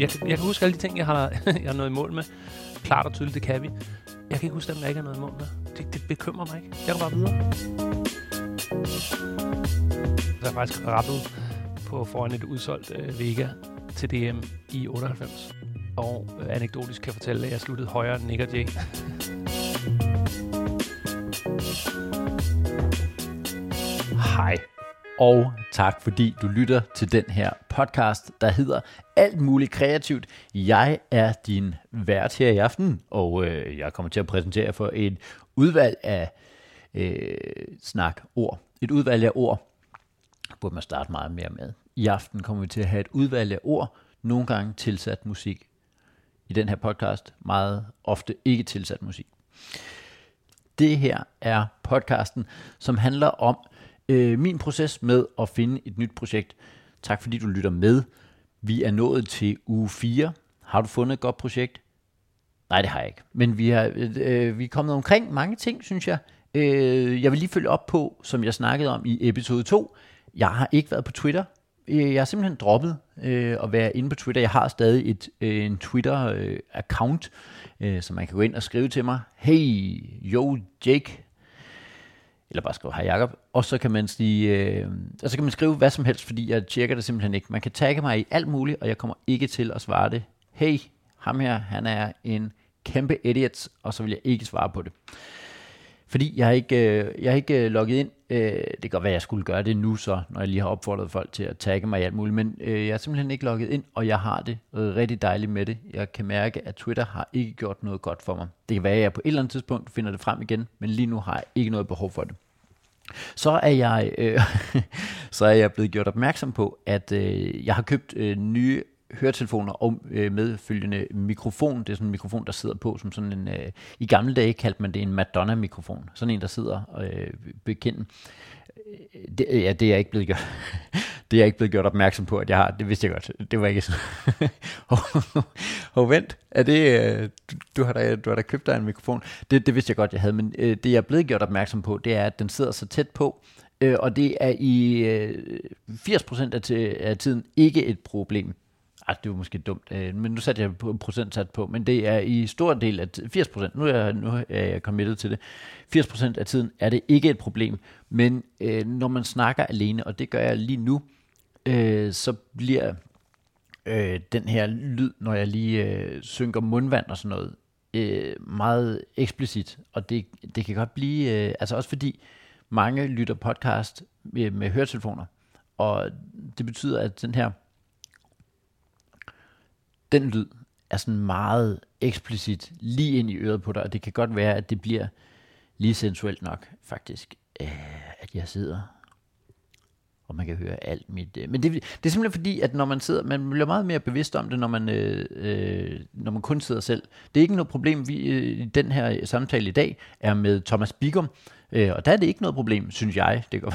Jeg, kan- jeg kan huske alle de ting, jeg har, jeg har noget i mål med. Klart og tydeligt, det kan vi. Jeg kan ikke huske dem, jeg ikke har noget i mål med. Det, det bekymrer mig ikke. Jeg går bare videre. Så jeg har faktisk rappet på foran et udsolgt øh, Vega til DM i 98. Og øh, anekdotisk kan jeg fortælle, at jeg sluttede højere end Nick og Jay. Og tak fordi du lytter til den her podcast, der hedder Alt muligt kreativt. Jeg er din vært her i aften, og øh, jeg kommer til at præsentere for et udvalg af øh, snak, ord. Et udvalg af ord, burde man starte meget mere med. I aften kommer vi til at have et udvalg af ord, nogle gange tilsat musik. I den her podcast meget ofte ikke tilsat musik. Det her er podcasten, som handler om øh, min proces med at finde et nyt projekt. Tak fordi du lytter med. Vi er nået til uge 4. Har du fundet et godt projekt? Nej, det har jeg ikke. Men vi, har, øh, vi er kommet omkring mange ting, synes jeg. Øh, jeg vil lige følge op på, som jeg snakkede om i episode 2. Jeg har ikke været på Twitter. Øh, jeg har simpelthen droppet øh, at være inde på Twitter. Jeg har stadig et, øh, en Twitter-account, øh, øh, så man kan gå ind og skrive til mig. Hey, yo Jake, eller bare skrive hej Jacob, og så kan man sige, øh, og så kan man skrive hvad som helst, fordi jeg tjekker det simpelthen ikke. Man kan tagge mig i alt muligt, og jeg kommer ikke til at svare det. Hey, ham her, han er en kæmpe idiot, og så vil jeg ikke svare på det. Fordi jeg har ikke, øh, jeg har ikke øh, logget ind. Øh, det kan godt være, at jeg skulle gøre det nu så, når jeg lige har opfordret folk til at tagge mig i alt muligt. Men øh, jeg er simpelthen ikke logget ind, og jeg har det øh, rigtig dejligt med det. Jeg kan mærke, at Twitter har ikke gjort noget godt for mig. Det kan være, at jeg på et eller andet tidspunkt finder det frem igen, men lige nu har jeg ikke noget behov for det. Så er jeg, øh, så er jeg blevet gjort opmærksom på, at øh, jeg har købt øh, nye høretelefoner og øh, medfølgende mikrofon. Det er sådan en mikrofon, der sidder på som sådan en... Øh, I gamle dage kaldte man det en Madonna-mikrofon. Sådan en, der sidder øh, bekendt. Øh, det, ja, det er jeg ikke blevet gjort. Det er jeg ikke blevet gjort opmærksom på, at jeg har. Det vidste jeg godt. Det var ikke sådan. Hov, vent. Er det, øh, du, du, har da, du har da købt dig en mikrofon. Det, det vidste jeg godt, jeg havde. Men øh, det, jeg er blevet gjort opmærksom på, det er, at den sidder så tæt på, øh, og det er i øh, 80% af, af tiden ikke et problem. Ej, det var måske dumt, øh, men nu satte jeg på procentsat på, men det er i stor del af 80%, nu er jeg, nu er jeg committed til det, 80% af tiden er det ikke et problem, men øh, når man snakker alene, og det gør jeg lige nu, øh, så bliver øh, den her lyd, når jeg lige øh, synker mundvand og sådan noget, øh, meget eksplicit, og det, det kan godt blive, øh, altså også fordi mange lytter podcast med, med høretelefoner, og det betyder, at den her den lyd er sådan meget eksplicit lige ind i øret på dig, og det kan godt være, at det bliver lige sensuelt nok, faktisk, øh, at jeg sidder og man kan høre alt mit... Øh, men det, det er simpelthen fordi, at når man sidder, man bliver meget mere bevidst om det, når man, øh, øh, når man kun sidder selv. Det er ikke noget problem, vi øh, i den her samtale i dag er med Thomas Bigum, øh, og der er det ikke noget problem, synes jeg. Det går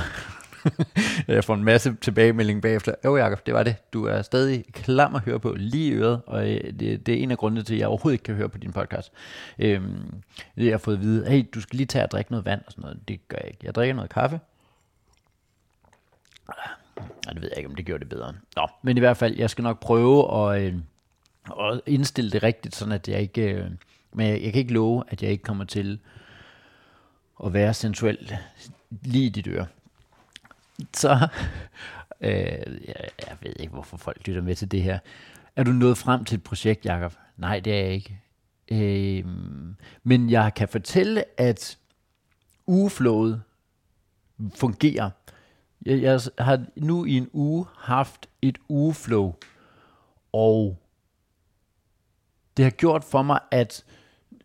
jeg får en masse tilbagemelding bagefter. Jo Jacob, det var det. Du er stadig klam at høre på lige i øret, og øh, det, det er en af grundene til, at jeg overhovedet ikke kan høre på din podcast. Øhm, jeg har fået at vide, hey, du skal lige tage og drikke noget vand og sådan noget. Det gør jeg ikke. Jeg drikker noget kaffe. Ja, det ved jeg ikke, om det gjorde det bedre. Nå, men i hvert fald, jeg skal nok prøve at, øh, at indstille det rigtigt, sådan at jeg ikke... Øh, men jeg, jeg kan ikke love, at jeg ikke kommer til at være sensuel lige i dit øre. Så, øh, jeg, jeg ved ikke, hvorfor folk lytter med til det her. Er du nået frem til et projekt, Jakob? Nej, det er jeg ikke. Øh, men jeg kan fortælle, at ugeflowet fungerer. Jeg, jeg har nu i en uge haft et ugeflow, og det har gjort for mig, at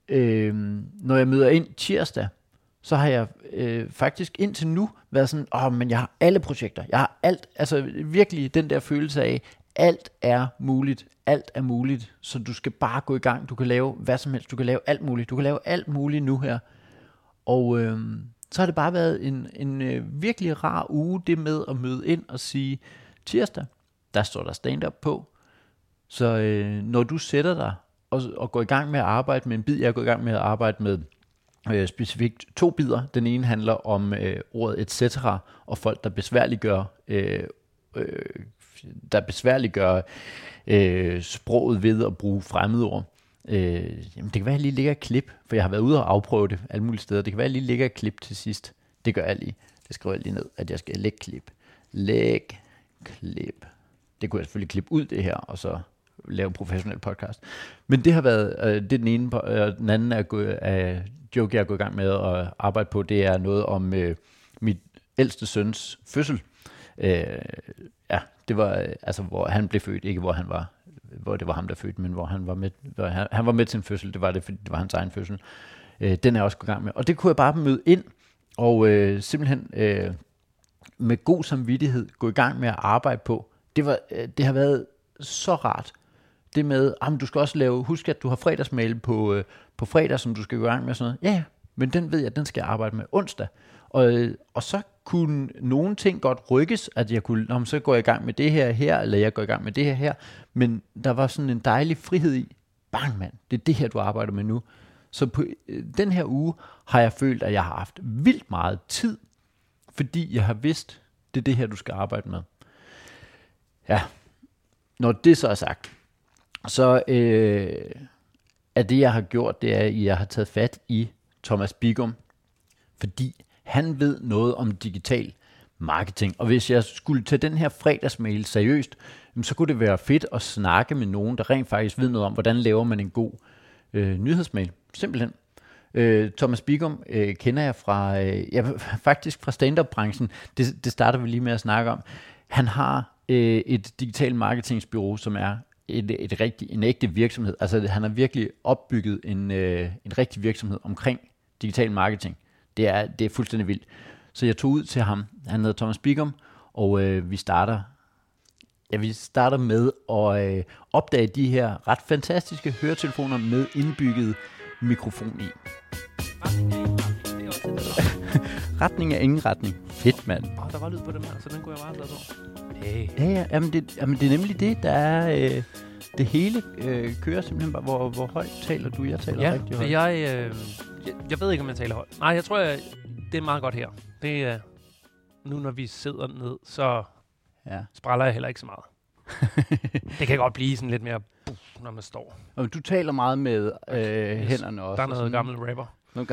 øh, når jeg møder ind tirsdag, så har jeg øh, faktisk indtil nu været sådan, åh, men jeg har alle projekter, jeg har alt, altså virkelig den der følelse af, alt er muligt, alt er muligt, så du skal bare gå i gang, du kan lave hvad som helst, du kan lave alt muligt, du kan lave alt muligt nu her, og øh, så har det bare været en, en øh, virkelig rar uge, det med at møde ind og sige, tirsdag, der står der stand-up på, så øh, når du sætter dig og, og går i gang med at arbejde med en bid, jeg går i gang med at arbejde med øh, specifikt to bidder. Den ene handler om øh, ordet et cetera, og folk, der besværliggør, øh, øh, der besværliggør øh, sproget ved at bruge fremmedord. Øh, jamen det kan være, at jeg lige lægger et klip, for jeg har været ude og afprøve det alle mulige steder. Det kan være, at jeg lige lægger et klip til sidst. Det gør jeg lige. Det skriver jeg lige ned, at jeg skal lægge klip. Læg klip. Det kunne jeg selvfølgelig klippe ud det her, og så lave en professionel podcast. Men det har været, øh, det er den ene, og øh, den anden er, gået, er joke, jeg er gået i gang med at arbejde på, det er noget om øh, mit ældste søns fødsel. Øh, ja, det var øh, altså, hvor han blev født, ikke hvor han var, hvor det var ham, der fødte, men hvor han var med, hvor han, han var med til en fødsel, det var det, fordi det var hans egen fødsel. Øh, den er jeg også gået i gang med. Og det kunne jeg bare møde ind, og øh, simpelthen øh, med god samvittighed gå i gang med at arbejde på. Det, var, øh, det har været så rart. Det med, at du skal også lave, husk at du har fredagsmail på, øh, på fredag, som du skal gå i gang med sådan noget. Ja, ja, men den ved jeg, den skal jeg arbejde med onsdag. Og, øh, og så kunne nogle ting godt rykkes, at jeg kunne, om så går jeg i gang med det her her, eller jeg går i gang med det her her, men der var sådan en dejlig frihed i, bang mand, det er det her, du arbejder med nu. Så på øh, den her uge har jeg følt, at jeg har haft vildt meget tid, fordi jeg har vidst, det er det her, du skal arbejde med. Ja, når det så er sagt, så øh, er det, jeg har gjort, det er, at jeg har taget fat i Thomas Bigum, fordi han ved noget om digital marketing. Og hvis jeg skulle tage den her fredagsmail seriøst, så kunne det være fedt at snakke med nogen, der rent faktisk ved noget om, hvordan laver man en god øh, nyhedsmail. Simpelthen. Øh, Thomas Bigum øh, kender jeg fra, øh, ja, faktisk fra stand-up-branchen. Det, det starter vi lige med at snakke om. Han har øh, et digital marketingsbyrå, som er et, et rigtig, en ægte virksomhed. Altså han har virkelig opbygget en, øh, en rigtig virksomhed omkring digital marketing. Det er, det er fuldstændig vildt. Så jeg tog ud til ham. Han hedder Thomas Bigum, og øh, vi starter Ja, vi starter med at øh, opdage de her ret fantastiske høretelefoner med indbygget mikrofon i. retning er ingen retning. Fedt, mand. Oh, der var lyd på dem her, så den kunne jeg bare have Hey. Ja, ja, jamen det, jamen det er nemlig det, der er... Øh, det hele øh, kører simpelthen bare, hvor, hvor højt taler du? Jeg taler ja, rigtig højt. Jeg, øh, jeg, jeg ved ikke, om jeg taler højt. Nej, jeg tror, jeg, det er meget godt her. Det er, nu når vi sidder ned, så ja. spræller jeg heller ikke så meget. det kan godt blive sådan lidt mere, buff, når man står. Og du taler meget med øh, hænderne også. Der er noget gammel rapper. Noget,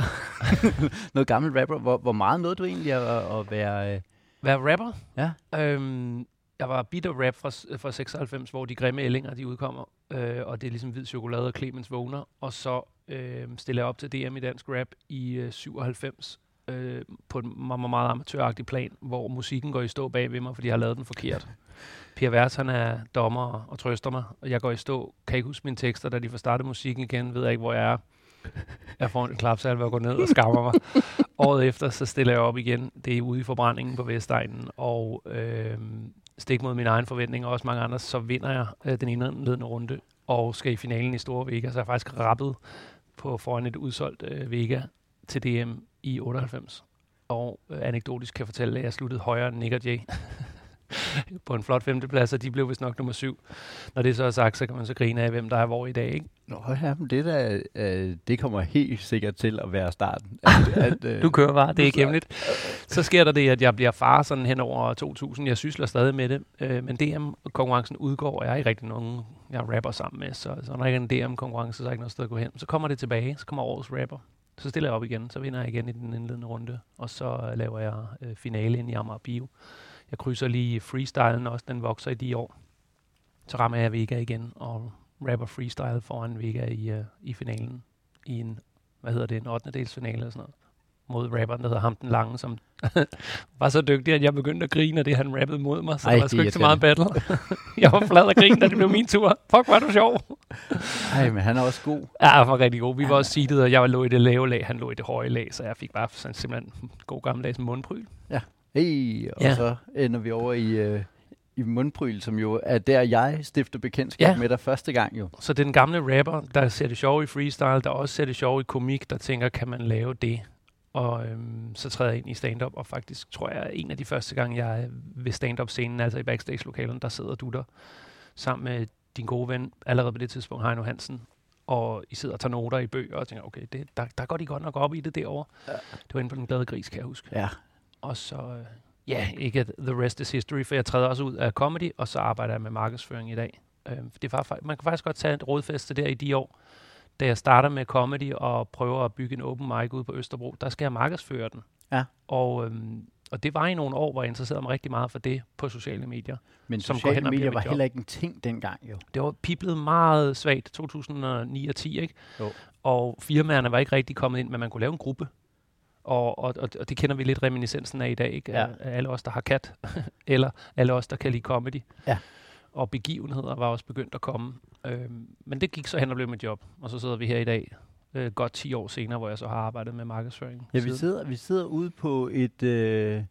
noget gammel rapper. Hvor, hvor meget nåede du egentlig at, at være... Øh... Være rapper? Ja. Øhm, jeg var bitter rap fra, fra 96, hvor de grimme ællinger, de udkommer. Øh, og det er ligesom hvid chokolade og Clemens vågner. Og så øh, stiller jeg op til DM i dansk rap i øh, 97 øh, på et meget, meget amatøragtig plan, hvor musikken går i stå bag ved mig, fordi jeg har lavet den forkert. Pia Vers, han er dommer og trøster mig, og jeg går i stå. Kan ikke huske mine tekster, da de får startet musikken igen, ved jeg ikke, hvor jeg er. Jeg får en klapsalve og går ned og skammer mig. Året efter, så stiller jeg op igen. Det er ude i forbrændingen på Vestegnen, og øh, stik mod mine egne forventninger, og også mange andre, så vinder jeg øh, den indledende runde, og skal i finalen i Store Vega, så jeg har faktisk rappet på foran et udsolgt øh, Vega til DM i 98. Og øh, anekdotisk kan jeg fortælle, at jeg sluttede højere end Nick og Jay. på en flot femteplads, og de blev vist nok nummer syv. Når det så er sagt, så kan man så grine af, hvem der er hvor i dag, ikke? Nå ja, men det, der, øh, det kommer helt sikkert til at være starten. At, at, øh, du kører bare, det er ikke hemmeligt. Så sker der det, at jeg bliver far sådan hen over 2000. Jeg sysler stadig med det, øh, men DM-konkurrencen udgår, og jeg er ikke rigtig nogen, jeg rapper sammen med, så, så når ikke er en DM-konkurrence, så er der ikke noget sted at gå hen. Så kommer det tilbage, så kommer årets rapper. Så stiller jeg op igen, så vinder jeg igen i den indledende runde, og så laver jeg øh, finale ind i Amager Bio. Jeg krydser lige freestylen også, den vokser i de år. Så rammer jeg Vega igen og rapper freestyle foran Vega i, uh, i finalen. I en, hvad hedder det, en 8. dels finale eller sådan noget. Mod rapperen, der hedder Ham den Lange, som var så dygtig, at jeg begyndte at grine af det, han rappede mod mig. Så Ej, der var sgu ikke så meget battle. jeg var flad og grine, da det blev min tur. Fuck, var du sjov. Ej, men han er også god. Ja, han var rigtig god. Vi var også seedet, og jeg lå i det lave lag, han lå i det høje lag, så jeg fik bare sådan, simpelthen god gammeldags mundpryl. Ja. Hey, og ja. så ender vi over i, øh, i Mundpryl, som jo er der, jeg stifter bekendtskab ja. med dig første gang jo. Så det er den gamle rapper, der ser det sjov i freestyle, der også ser det sjov i komik, der tænker, kan man lave det? Og øhm, så træder jeg ind i stand-up, og faktisk tror jeg, en af de første gange, jeg er ved stand-up-scenen, altså i backstage-lokalen, der sidder du der sammen med din gode ven, allerede på det tidspunkt, Heino Hansen, og I sidder og tager noter i bøger og tænker, okay, det, der, der går de godt nok op i det derovre. Ja. Det var inde på Den Glade Gris, kan jeg huske. Ja. Og så, øh, ja, ikke at the rest is history, for jeg træder også ud af comedy, og så arbejder jeg med markedsføring i dag. Øh, det var, man kan faktisk godt tage et rådfeste der i de år, da jeg starter med comedy og prøver at bygge en open mic ud på Østerbro, der skal jeg markedsføre den. Ja. Og, øhm, og det var i nogle år, hvor jeg interesserede mig rigtig meget for det på sociale medier. Men Som sociale medier var heller ikke en ting dengang, jo. Det var piplet meget svagt 2009 og 10, ikke? Jo. Og firmaerne var ikke rigtig kommet ind, men man kunne lave en gruppe. Og, og, og, det kender vi lidt reminiscensen af i dag, ikke? Ja. Af alle os, der har kat, eller alle os, der kan lide comedy. Ja. Og begivenheder var også begyndt at komme. Øhm, men det gik så hen og blev mit job. Og så sidder vi her i dag, øh, godt 10 år senere, hvor jeg så har arbejdet med markedsføring. Ja, vi sidder, vi sidder ude på et, øh,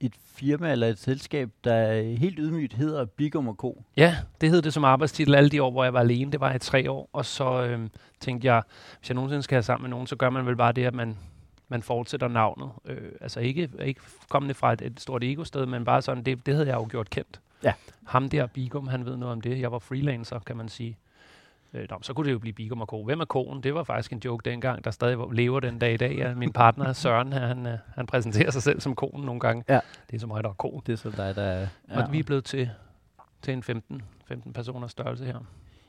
et firma eller et selskab, der helt ydmygt hedder Bigum Co. Ja, det hed det som arbejdstitel alle de år, hvor jeg var alene. Det var i tre år. Og så øhm, tænkte jeg, hvis jeg nogensinde skal have sammen med nogen, så gør man vel bare det, at man, man fortsætter navnet. Øh, altså ikke, ikke kommende fra et, et stort ego-sted, men bare sådan, det, det havde jeg jo gjort kendt. Ja. Ham der, Bigum, han ved noget om det. Jeg var freelancer, kan man sige. Øh, nå, så kunne det jo blive Bigum og Co. Hvem er koen? Det var faktisk en joke dengang, der stadig lever den dag i dag. Ja, min partner Søren, han, øh, han præsenterer sig selv som koen nogle gange. Ja. Det er så mig, der er koen. Det er så dig, der er... Ja. Og vi er blevet til, til en 15, 15 personers størrelse her.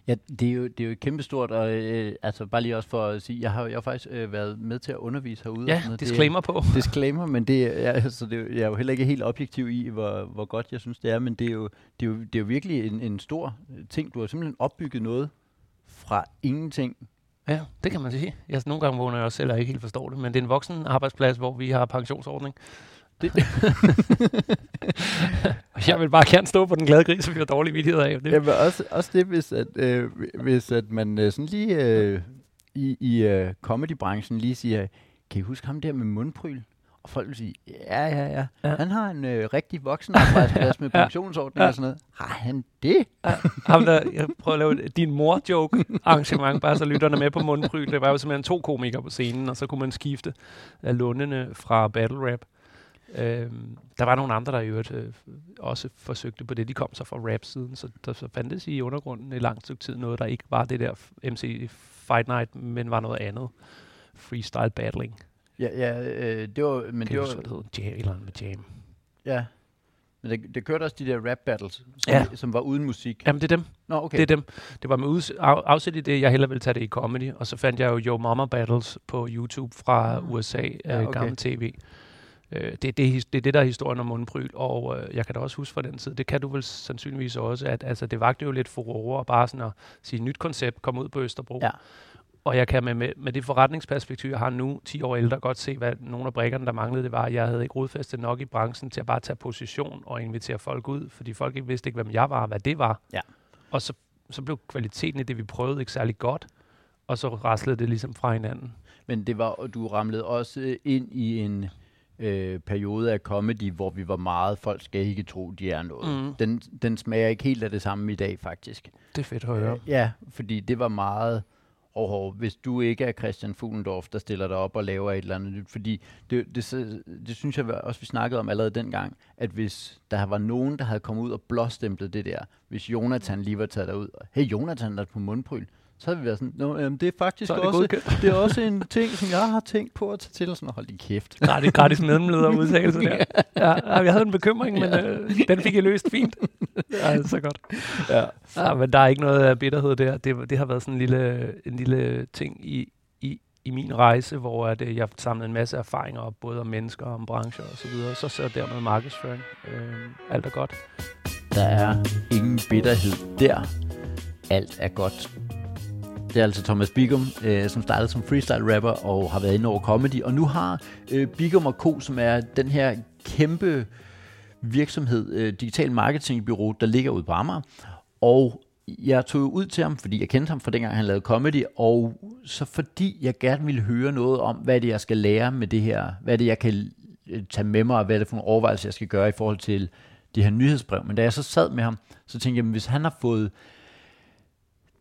Ja, det er jo, det er jo kæmpestort, og øh, altså bare lige også for at sige, jeg har, jeg har faktisk øh, været med til at undervise herude. og Ja, sådan noget. Det er- disclaimer på. disclaimer, men det, er, altså det, er jo- jeg er jo heller ikke helt objektiv i, hvor, hvor godt jeg synes, det er, men det er jo, det er jo, det er jo virkelig en, en stor øh, ting. Du har simpelthen opbygget noget fra ingenting. Ja, det kan man sige. Jeg, nogle gange vågner jeg også selv og ikke helt forstår det, men det er en voksen arbejdsplads, hvor vi har pensionsordning. Det- jeg vil bare gerne stå på den glade gris, så vi har dårlig vidtighed af. Det, Jamen også, også det, hvis, at, øh, hvis at man øh, sådan lige øh, i, i øh, comedybranchen lige siger, kan I huske ham der med mundpryl? Og folk vil sige, ja, ja, ja. Ja. ja. Han har en øh, rigtig voksen arbejdsplads med Ja. pensionsordning Ja. og sådan noget. Har han det? ham der, jeg prøver at lave din mor-joke arrangement, bare så lytterne med på mundpryl. Det var jo simpelthen to komikere på scenen, og så kunne man skifte af lundene fra battle rap. Øhm, der var nogle andre, der i øvrigt øh, også forsøgte på det. De kom så fra rap-siden, så der så fandtes i undergrunden i lang stykke tid noget, der ikke var det der MC Fight Night, men var noget andet. Freestyle battling. Ja, ja øh, det var, men Men det var, hvad det? Jam, eller med jam. ja. Men det, det kørte også de der rap battles, som, Ja. som var uden musik. Jamen, det er dem. Nå, okay. Det er dem. Det var med uds- af, afsæt i det, jeg hellere ville tage det i comedy, og så fandt jeg jo Yo Mama Battles på YouTube fra Ah. USA, Ja, okay. okay. gammel tv. Øh, det, det, er det er det, der er historien om mundpryl, og øh, jeg kan da også huske fra den tid, det kan du vel sandsynligvis også, at altså, det vagte jo lidt furore bare sådan at sige, nyt koncept, kom ud på Østerbro. Ja. Og jeg kan med, med, med det forretningsperspektiv, jeg har nu, 10 år ældre, godt se, hvad nogle af brækkerne, der manglede, det var, jeg havde ikke rodfæstet nok i branchen til at bare tage position og invitere folk ud, fordi folk ikke vidste ikke, hvem jeg var og hvad det var. Ja. Og så, så blev kvaliteten i det, vi prøvede, ikke særlig godt, og så raslede det ligesom fra hinanden. Men det var, og du ramlede også ind i en øh, periode af comedy, hvor vi var meget, folk skal ikke tro, de er noget. Mm. Den, den smager ikke helt af det samme i dag, faktisk. Det er fedt at høre. Øh, ja, fordi det var meget, og oh, hvis du ikke er Christian Fuglendorf, der stiller dig op og laver et eller andet nyt, fordi det, det, det, det synes jeg også, vi snakkede om allerede dengang, at hvis der var nogen, der havde kommet ud og blåstemplet det der, hvis Jonathan lige var taget derud, og hey, Jonathan der er på mundpryl, så havde vi været sådan, Nå, jamen, det er faktisk Så er det også, godkendt. det er også en ting, som jeg har tænkt på at tage til, og sådan, hold din kæft. Gratis, gratis mellemleder udtalelse der. Ja, ja, jeg havde en bekymring, men øh, den fik jeg løst fint. Ja, det er så godt. Ja. Ja, men der er ikke noget af bitterhed der. Det, det har været sådan en lille, en lille ting i, i, i min rejse, hvor at, øh, jeg samlede en masse erfaringer op, både om mennesker, om brancher og så videre. Så så dermed markedsføring. Øh, alt er godt. Der er ingen bitterhed der. Alt er godt. Det er altså Thomas Bigum, øh, som startede som freestyle rapper og har været inde over comedy. Og nu har øh, Bigum Co., som er den her kæmpe virksomhed, øh, digital marketingbyrå, der ligger ude på Amager. Og jeg tog ud til ham, fordi jeg kendte ham fra dengang, han lavede comedy, og så fordi jeg gerne ville høre noget om, hvad det er, jeg skal lære med det her, hvad det er, jeg kan øh, tage med mig, og hvad det er for nogle overvejelser, jeg skal gøre i forhold til det her nyhedsbrev. Men da jeg så sad med ham, så tænkte jeg, "Men hvis han har fået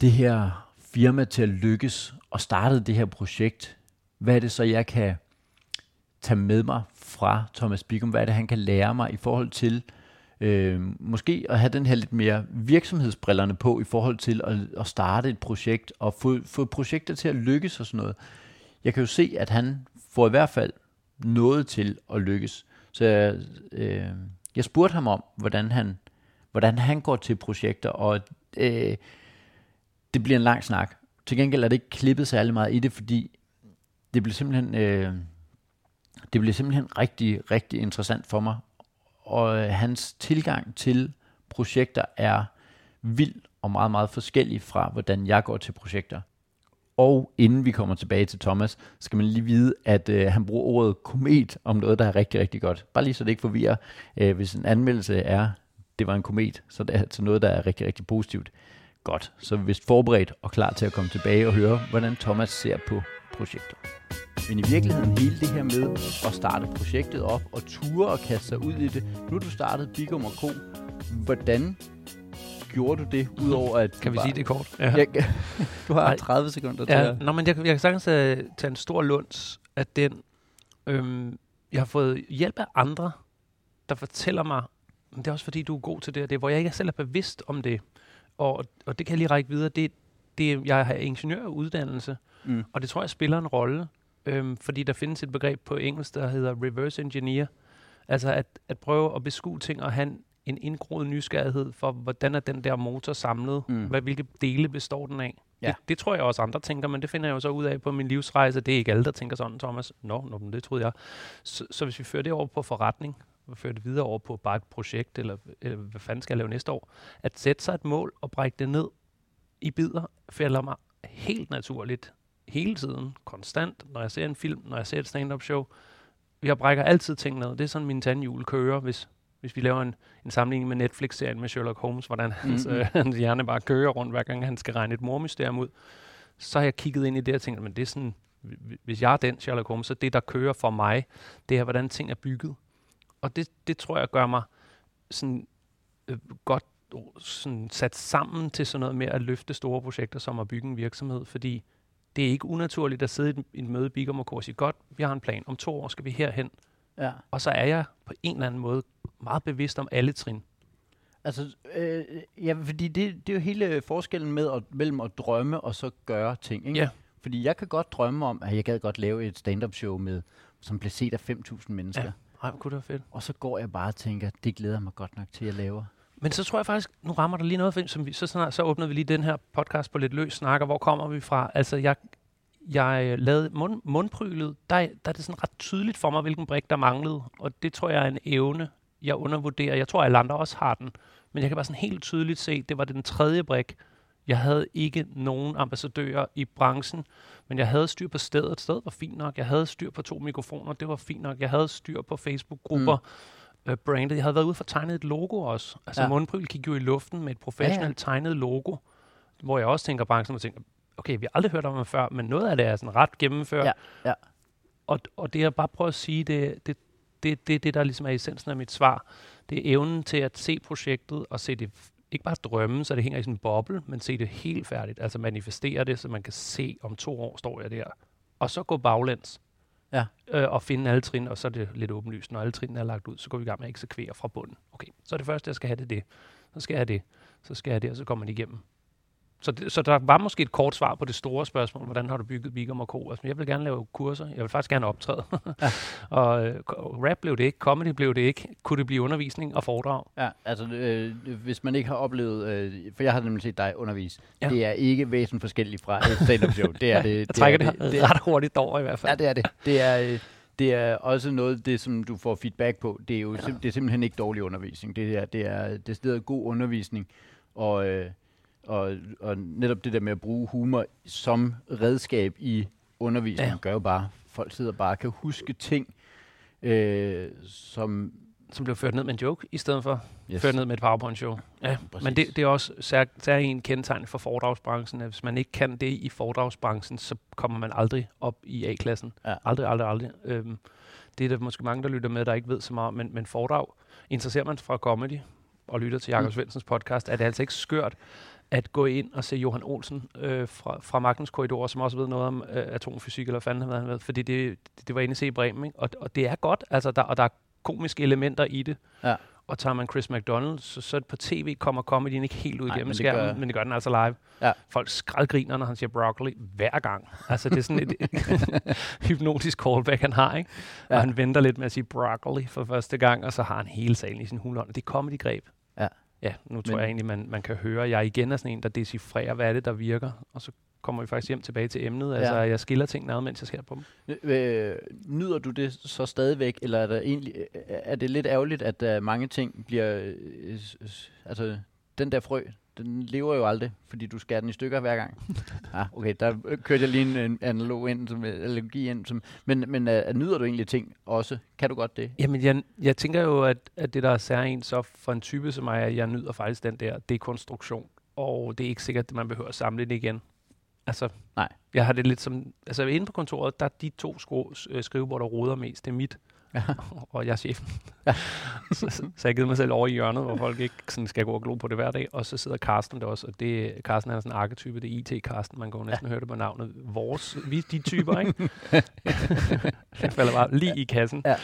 det her firma til at lykkes, og startede det her projekt, hvad er det så, jeg kan tage med mig fra Thomas Bigum? Hvad er det, han kan lære mig i forhold til øh, måske at have den her lidt mere virksomhedsbrillerne på i forhold til at, at starte et projekt og få, få projekter til at lykkes og sådan noget. Jeg kan jo se, at han får i hvert fald noget til at lykkes. Så jeg, øh, jeg spurgte ham om, hvordan han, hvordan han går til projekter, og øh, det bliver en lang snak. Til gengæld er det ikke klippet særlig meget i det, fordi det bliver simpelthen, øh, det bliver simpelthen rigtig, rigtig interessant for mig. Og øh, hans tilgang til projekter er vild og meget, meget forskellig fra, hvordan jeg går til projekter. Og inden vi kommer tilbage til Thomas, skal man lige vide, at øh, han bruger ordet komet om noget, der er rigtig, rigtig godt. Bare lige så det ikke forvirrer. Øh, hvis en anmeldelse er, det var en komet, så det er altså noget, der er rigtig, rigtig positivt. Godt, så er vi vist forberedt og klar til at komme tilbage og høre, hvordan Thomas ser på projekter. Men i virkeligheden hele det her med at starte projektet op og ture og kaste sig ud i det. Nu du startet Bigum og Co. Hvordan gjorde du det, udover at... Kan vi bare, sige det kort? Ja. Ja, du har Nej. 30 sekunder til Ja, at... nå, men jeg, jeg kan sagtens uh, tage en stor lunds af den. Øhm, jeg har fået hjælp af andre, der fortæller mig, men det er også fordi, du er god til det, og det, hvor jeg ikke selv er bevidst om det. Og, og det kan jeg lige række videre. Det, det, jeg har ingeniøruddannelse, Mm. og det tror jeg spiller en rolle, øhm, fordi der findes et begreb på engelsk, der hedder reverse engineer. Altså at, at prøve at beskue ting og have en, en indgroet nysgerrighed for, hvordan er den der motor samlet? Mm. Hvad, hvilke dele består den af? Ja. Det, det tror jeg også andre tænker, men det finder jeg jo så ud af på min livsrejse. Det er ikke alle, der tænker sådan, Thomas. Nå, no, det troede jeg. Så, så hvis vi fører det over på forretning, og fører det videre over på bare et projekt, eller, eller hvad fanden skal jeg lave næste år, at sætte sig et mål og brække det ned i bidder, falder mig helt naturligt hele tiden, konstant, når jeg ser en film, når jeg ser et stand-up show. Jeg brækker altid ting ned. Det er sådan, min tandhjul kører, hvis, hvis vi laver en, en sammenligning med Netflix-serien med Sherlock Holmes, hvordan hans, Mhm. øh, hans hjerne bare kører rundt, hver gang han skal regne et mormysterium ud. Så har jeg kigget ind i det og tænkt, men det er sådan, hvi- hvis jeg er den Sherlock Holmes, så det, der kører for mig, det er, hvordan ting er bygget. Og det, det tror jeg gør mig sådan øh, godt sådan sat sammen til sådan noget med at løfte store projekter, som at bygge en virksomhed, fordi det er ikke unaturligt at sidde i et, et møde i Bigum og sige, godt, vi har en plan, om to år skal vi herhen, Ja. og så er jeg på en eller anden måde meget bevidst om alle trin. Altså, øh, ja, fordi det, det er jo hele forskellen med at, mellem at drømme og så gøre ting, ikke? Ja. Fordi jeg kan godt drømme om, at jeg gad godt lave et stand-up show med, som blev set af 5.000 mennesker. Ja. Ej, kunne det være fedt. Og så går jeg bare og tænker, det glæder mig godt nok til at lave. Men så tror jeg faktisk, nu rammer der lige noget, for- som vi, så, snart, så åbner vi lige den her podcast på lidt løs snakker. Hvor kommer vi fra? Altså, jeg, jeg lavede mund, mundprylet. Der, er- der er det sådan ret tydeligt for mig, hvilken brik der manglede. Og det tror jeg er en evne, jeg undervurderer. Jeg tror, at alle andre også har den. Men jeg kan bare sådan helt tydeligt se, det var den tredje brik. Jeg havde ikke nogen ambassadører i branchen, men jeg havde styr på stedet. Stedet var fint nok. Jeg havde styr på to mikrofoner. Det var fint nok. Jeg havde styr på Facebook-grupper. Mm. Uh, brandet. Jeg havde været ude for at tegne et logo også. Altså Ja. mundpryl gik jo i luften med et professionelt ja, ja. tegnet logo, hvor jeg også tænker branchen og tænker, okay, vi har aldrig hørt om det før, men noget af det er sådan ret gennemført. Ja, ja. Og, og det jeg bare prøver at sige, det det, det, det, det, der ligesom er essensen af mit svar. Det er evnen til at se projektet og se det, ikke bare drømme, så det hænger i sådan en boble, men se det helt færdigt. Altså manifestere det, så man kan se, om to år står jeg der. Og så gå baglæns. Ja. Øh, og finde alle trin, og så er det lidt åbenlyst. Når alle trinene er lagt ud, så går vi i gang med at eksekvere fra bunden. Okay, så er det første, jeg skal have, det det. Så skal jeg have det. Så skal jeg det, og så kommer man igennem. Så, det, så der var måske et kort svar på det store spørgsmål, hvordan har du bygget Bigum og Co. Altså, jeg vil gerne lave kurser, jeg vil faktisk gerne optræde. Ja. og øh, rap blev det ikke, comedy blev det ikke. Kunne det blive undervisning og foredrag? Ja, altså øh, hvis man ikke har oplevet, øh, for jeg har nemlig set dig undervise, ja. Det er ikke væsentligt forskelligt fra et stand-up show. Det er det. Jeg det trækker er det, det, det ret hurtigt over i hvert fald. Ja, det er det. Det er, øh, det er også noget, det som du får feedback på. Det er jo sim- det er simpelthen ikke dårlig undervisning. Det er, det er, det er god undervisning. Og, øh, og, og netop det der med at bruge humor som redskab i undervisningen, ja. Gør jo bare, folk sidder bare og kan huske ting, øh, som... Som blev ført ned med en joke, i stedet for Yes. ført ned med et PowerPoint-show. Ja, præcis. men det, det er også sær, sær en kendetegn for foredragsbranchen, at hvis man ikke kan det i foredragsbranchen, så kommer man aldrig op i A-klassen. Ja. Aldrig, aldrig, aldrig. Øhm, det er der måske mange, der lytter med, der ikke ved så meget men, men foredrag, interesserer man sig for comedy og lytter til Jakob Mm. Svendsens podcast, er det altså ikke skørt at gå ind og se Johan Olsen øh, fra, fra Magtens Korridor, som også ved noget om øh, atomfysik, eller hvad fanden han ved, fordi det, det var inde i i Bremen, ikke? Og, og det er godt, altså der, og der er komiske elementer i det. Ja. og tager man Chris McDonald, så, så på tv kommer comedyen ikke helt ud Nej, igennem men skærmen, gør- men det gør den altså live. Ja. Folk skrædgriner, når han siger broccoli hver gang. Altså, det er sådan et hypnotisk callback, han har, ikke? Og Ja. han venter lidt med at sige broccoli for første gang, og så har han hele salen i sin hulhånd. Det er comedy-greb. Ja. Ja, nu tror Men- jeg egentlig, man, man kan høre, jeg igen er sådan en, der decifrerer, hvad er det, der virker. Og så kommer vi faktisk hjem tilbage til emnet. Altså, jeg skiller ting ned, mens jeg ser på dem. Øh, nyder du det så stadigvæk, eller er, der egentlig, er det lidt ærgerligt, at uh, mange ting bliver... Øh, altså, den der frø, den lever jo aldrig, fordi du skærer den i stykker hver gang. ah, okay, der kørte jeg lige en, en analog ind, som, øh, analogi ind. Som, men men uh, nyder du egentlig ting også? Kan du godt det? Jamen, jeg, jeg tænker jo, at, at det, der er særligt så for en type som mig, at jeg nyder faktisk den der dekonstruktion. Og det er ikke sikkert, at man behøver at samle det igen. Altså, Nej. Jeg har det lidt som... Altså, inde på kontoret, der er de to øh, skrivebord, der roder mest. Det er mit, Ja. og jeg er chefen. Ja. så, så, så jeg givet mig selv over i hjørnet, hvor folk ikke sådan skal gå og glo på det hver dag. Og så sidder Carsten der også, og det, Carsten er sådan en arketype, det er IT-Carsten. Man kan jo næsten ja. høre det på navnet. Vores, vi de typer, ikke? det falder bare lige i kassen. Ja.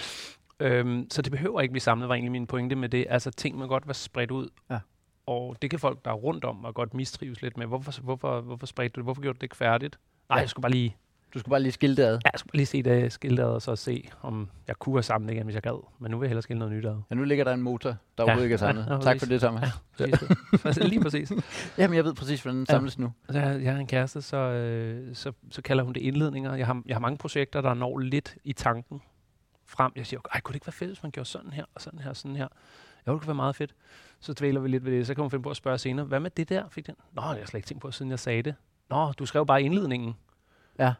Øhm, så det behøver ikke blive samlet, var egentlig min pointe med det. Altså, ting må godt være spredt ud. Ja. Og det kan folk, der er rundt om, og godt mistrives lidt med. Hvorfor, hvorfor, hvorfor spredte du det? Hvorfor gjorde du det ikke færdigt? Nej, jeg skulle bare lige, Du skal bare lige skille det ad. ja, jeg skulle lige se det skilt ad, og så se, om jeg kunne have samlet igen, hvis jeg gad. Men nu vil jeg hellere skille noget nyt ad. Ja, nu ligger der en motor, der Ja. ikke er Ja, samlet. ja, tak for det, Thomas. Præcis. lige præcis. Jamen, jeg ved præcis, hvordan den Ja. samles nu. Så jeg, jeg har en kæreste, så, øh, så, så kalder hun det indledninger. Jeg har, jeg har mange projekter, der når lidt i tanken frem. Jeg siger, ej, kunne det ikke være fedt, hvis man gjorde sådan her, og sådan her, og sådan her? Jo, det kunne være meget fedt. Så dvæler vi lidt ved det. Så kan hun finde på at spørge senere, hvad med det der? Fik den? Nå, det har jeg slet ikke tænkt på, siden jeg sagde det. Nå, du skrev bare indledningen. Ja.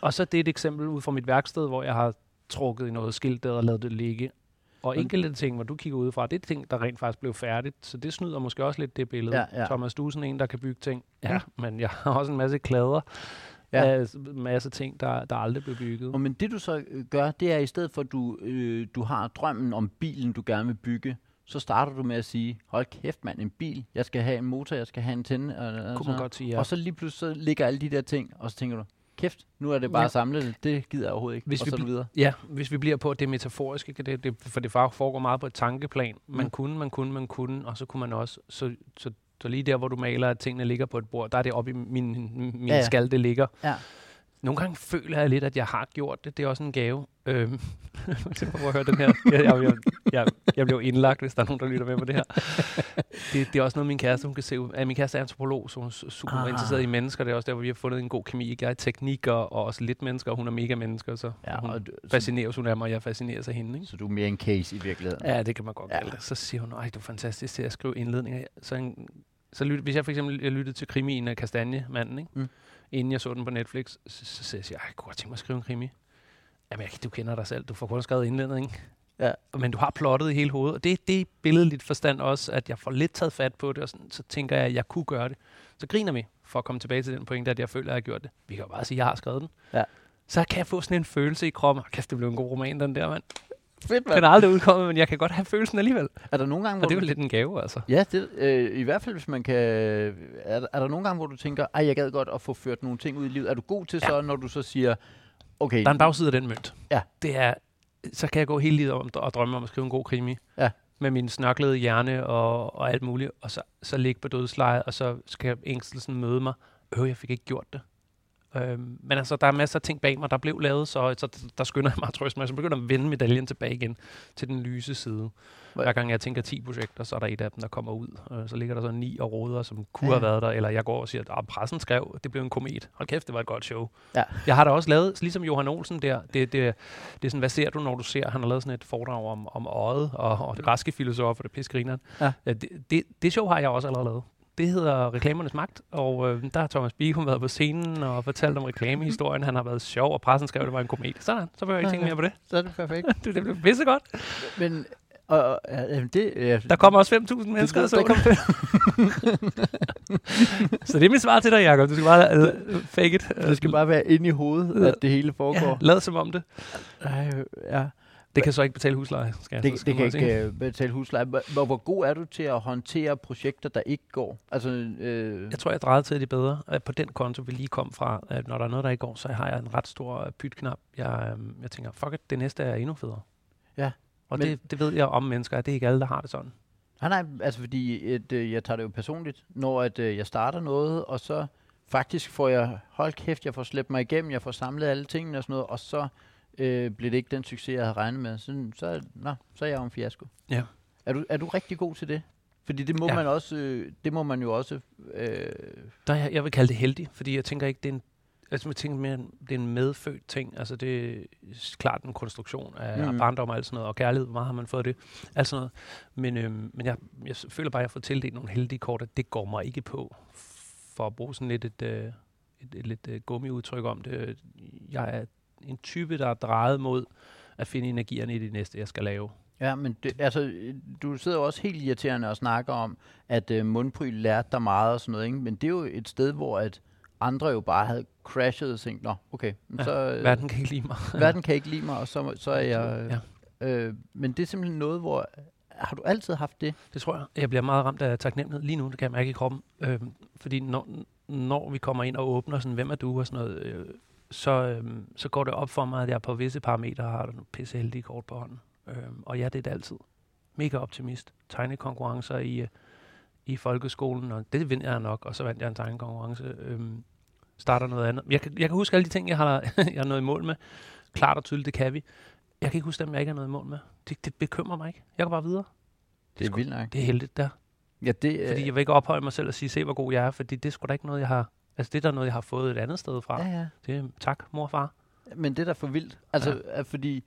Og så det er et eksempel ud fra mit værksted, hvor jeg har trukket i noget skilt der og lavet det ligge. Og enkelte ting, hvor du kigger udefra, det er ting, der rent faktisk blev færdigt. Så det snyder måske også lidt det billede. Ja, ja. Thomas, du er sådan en, der kan bygge ting. Ja, men jeg har også en masse klæder. Ja. En masse ting, der, der aldrig blev bygget. Og men det du så øh, gør, det er i stedet for, at du, øh, du har drømmen om bilen, du gerne vil bygge, så starter du med at sige, hold kæft mand, en bil, jeg skal have en motor, jeg skal have en tænde. Og, og, Kunne man godt sige, ja. Og så lige pludselig så ligger alle de der ting, og så tænker du, kæft, nu er det bare Ja. samlet, det gider jeg overhovedet ikke. Hvis og vi så er videre. Ja, hvis vi bliver på det metaforiske, det, det, for det foregår meget på et tankeplan. Man Mm. kunne, man kunne, man kunne, og så kunne man også, så, så, så lige der, hvor du maler, at tingene ligger på et bord, der er det oppe i min, min ja. ja. skal, det ligger. Ja. Nogle gange føler jeg lidt, at jeg har gjort det. Det er også en gave. Øhm, prøv at høre den her. Jeg, jeg, jeg, jeg, bliver indlagt, hvis der er nogen, der lytter med på det her. Det, det er også noget, min kæreste, hun kan se. ud- min kæreste er antropolog, så hun er su- super Ah. interesseret i mennesker. Det er også der, hvor vi har fundet en god kemi. Jeg er tekniker og også lidt mennesker, og hun er mega mennesker. Så Ja, hun og du, fascineres hun af mig, og jeg fascineres af hende. Ikke? så du er mere en case i virkeligheden. Ja, det kan man godt Ja. kalde det. Så siger hun, ej, du er fantastisk til at skrive indledninger. Så, en, så lyt, hvis jeg for eksempel jeg lyttede til krimien af Kastanjemanden, ikke? Mm. Inden jeg så den på Netflix, så, så, så siger jeg, jeg kunne godt tænke mig at skrive en krimi. Jamen, jeg, du kender dig selv, du får kun skrevet indledning. Ja. Men du har plottet i hele hovedet, og det, det er billedligt forstand også, at jeg får lidt taget fat på det, og sådan, så tænker jeg, at jeg kunne gøre det. Så griner vi, for at komme tilbage til den pointe, at jeg føler, at jeg har gjort det. Vi kan jo bare sige, at jeg har skrevet den. Ja. Så kan jeg få sådan en følelse i kroppen. Kæft, det blev en god roman, den der, mand. Fedt, Den er aldrig udkommet, men jeg kan godt have følelsen alligevel. Er der nogle gange, hvor Og det er jo lidt en gave, altså. Ja, det, øh, i hvert fald hvis man kan... Er, der- er der nogle gange, hvor du tænker, ej, jeg gad godt at få ført nogle ting ud i livet? Er du god til Ja. så, når du så siger, okay, Der er en bagside af den mønt. Ja. Det er, så kan jeg gå hele livet om og drømme om at skrive en god krimi. Ja. Med min snørklede hjerne og, og alt muligt. Og så, så ligge på dødsleje, og så skal ængstelsen møde mig. Øh, jeg fik ikke gjort det. Øhm, men altså, der er masser af ting bag mig, der blev lavet, så, så der skynder jeg mig at trøste mig. Så begynder at vende medaljen tilbage igen til den lyse side. Hver gang jeg tænker 10 projekter, så er der et af dem, der kommer ud. Øh, så ligger der så ni og råder, som kunne Ja. have været der. Eller jeg går og siger, at pressen skrev, det blev en komet. Hold kæft, det var et godt show. Ja. Jeg har da også lavet, ligesom Johan Olsen der, det, det, det er sådan, hvad ser du, når du ser, han har lavet sådan et foredrag om, om øjet og, og det græske filosof og det pisgrineren. Ja. Det, det, det show har jeg også allerede lavet. Det hedder Reklamernes Magt, og øh, der har Thomas Bicum været på scenen og fortalt om reklamehistorien. Han har været sjov, og pressen skrev, at det var en komet. Sådan, så behøver jeg ikke tænke mere på det. så er det perfekt. Det, det blev pissegodt. Men og, ja, det, ja, Der kommer også 5.000 mennesker, det, der der så kom, Så det er mit svar til dig, Jacob. Du skal bare uh, fake it. det skal bare være inde i hovedet, at det hele foregår. ja, lad som om det. Ej, ja. Det kan så ikke betale husleje, skal jeg Det, så det kan ikke uh, betale husleje. Hvor, hvor- god er du til at håndtere projekter, der ikke går? Altså, øh, Jeg tror, jeg drejede til det bedre. At på den konto, vi lige kom fra, at når der er noget, der ikke går, så har jeg en ret stor øh, pytknap. Jeg, jeg tænker, fuck it, det næste er endnu federe. Ja. Og Men- det, det ved jeg om mennesker, at det er ikke alle, der har det sådan. Nej, nej, altså fordi et, øh, jeg tager det jo personligt, når at, øh, jeg starter noget, og så faktisk får jeg, hold kæft, jeg får slæbt mig igennem, jeg får samlet alle tingene og sådan noget, og så øh, bliver det ikke den succes, jeg havde regnet med. Så, så, nå, så er jeg jo en fiasko. Ja. Er du, er du rigtig god til det? Fordi det må Ja. man også, øh, det må man jo også, øh, Der, er jeg, jeg vil kalde det heldig, fordi jeg tænker ikke, det er en, altså, jeg tænker mere, det er en medfødt ting. Altså det er klart en konstruktion af mm. barndom og alt sådan noget, og kærlighed, hvor meget har man fået det, alt sådan noget. Men, øhm, men jeg, jeg føler bare, at jeg får tildelt nogle heldige kort, at det går mig ikke på, for at bruge sådan lidt et, øh, et, et lidt øh, gummiudtryk om det. Jeg er en type, der er drejet mod at finde energierne i det næste, jeg skal lave. Ja, men det, altså, øh, du sidder jo også helt irriterende og snakker om, at øh, mundpryl lærte dig meget og sådan noget, ikke? men det er jo et sted, hvor at andre jo bare havde crashet og tænkt, nå, okay, men Ja, så, øh, Verden kan ikke lide mig. verden kan ikke lide mig, og så, så er jeg... Ja. Øh, men det er simpelthen noget, hvor... Har du altid haft det? Det tror jeg. Jeg bliver meget ramt af taknemmelighed lige nu, det kan jeg mærke i kroppen. Øhm, fordi når, når vi kommer ind og åbner sådan, hvem er du og sådan noget, øh, så, øhm, så går det op for mig, at jeg på visse parametre har nogle pisse heldige kort på hånden. Øhm, og ja, det er det altid. Mega optimist. Tegnekonkurrencer i, øh, i folkeskolen, og det vinder jeg nok, og så vandt jeg en tegnekonkurrence. Øhm, starter noget andet. Jeg kan, jeg kan huske alle de ting, jeg har, jeg har nået i mål med. Klart og tydeligt, det kan vi. Jeg kan ikke huske dem, jeg ikke har nået i mål med. Det, det bekymrer mig ikke. Jeg går bare videre. Det er sgu- vildt nok. Det er heldigt der. Ja, det, Fordi jeg vil ikke ophøje mig selv og sige, se hvor god jeg er, fordi det er sgu da ikke noget, jeg har... Altså det er da noget, jeg har fået et andet sted fra. ja, Ja. Det tak, mor og far. Men det er da for vildt. Altså, ja. fordi,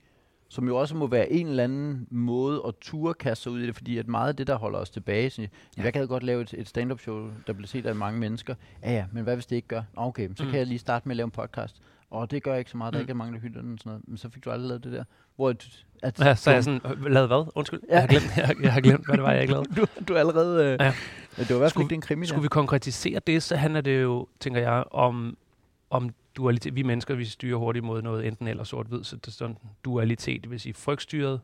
som jo også må være en eller anden måde at ture kaste sig ud i det, fordi at meget af det, der holder os tilbage, så, ja. Jeg kan godt lave et, et stand-up show, der bliver set af mange mennesker. Ja, ja, men hvad hvis det ikke gør? Okay, så mm. Kan jeg lige starte med at lave en podcast. Og det gør ikke så meget, der Mm. ikke er mange, der hylder den sådan noget. Men så fik du aldrig lavet det der. Hvor at, Ja, så er jeg sådan, lavet hvad? Undskyld, Ja. jeg, har glemt, jeg, jeg har glemt, hvad det var, jeg ikke lavede. du, du er allerede... Øh, ja. Det var i hvert fald ikke den krimi Skulle vi konkretisere det, så handler det jo, tænker jeg, om, om dualitet. Vi mennesker, vi styrer hurtigt mod noget enten eller sort-hvid, så det er sådan dualitet, det vil sige frygtstyret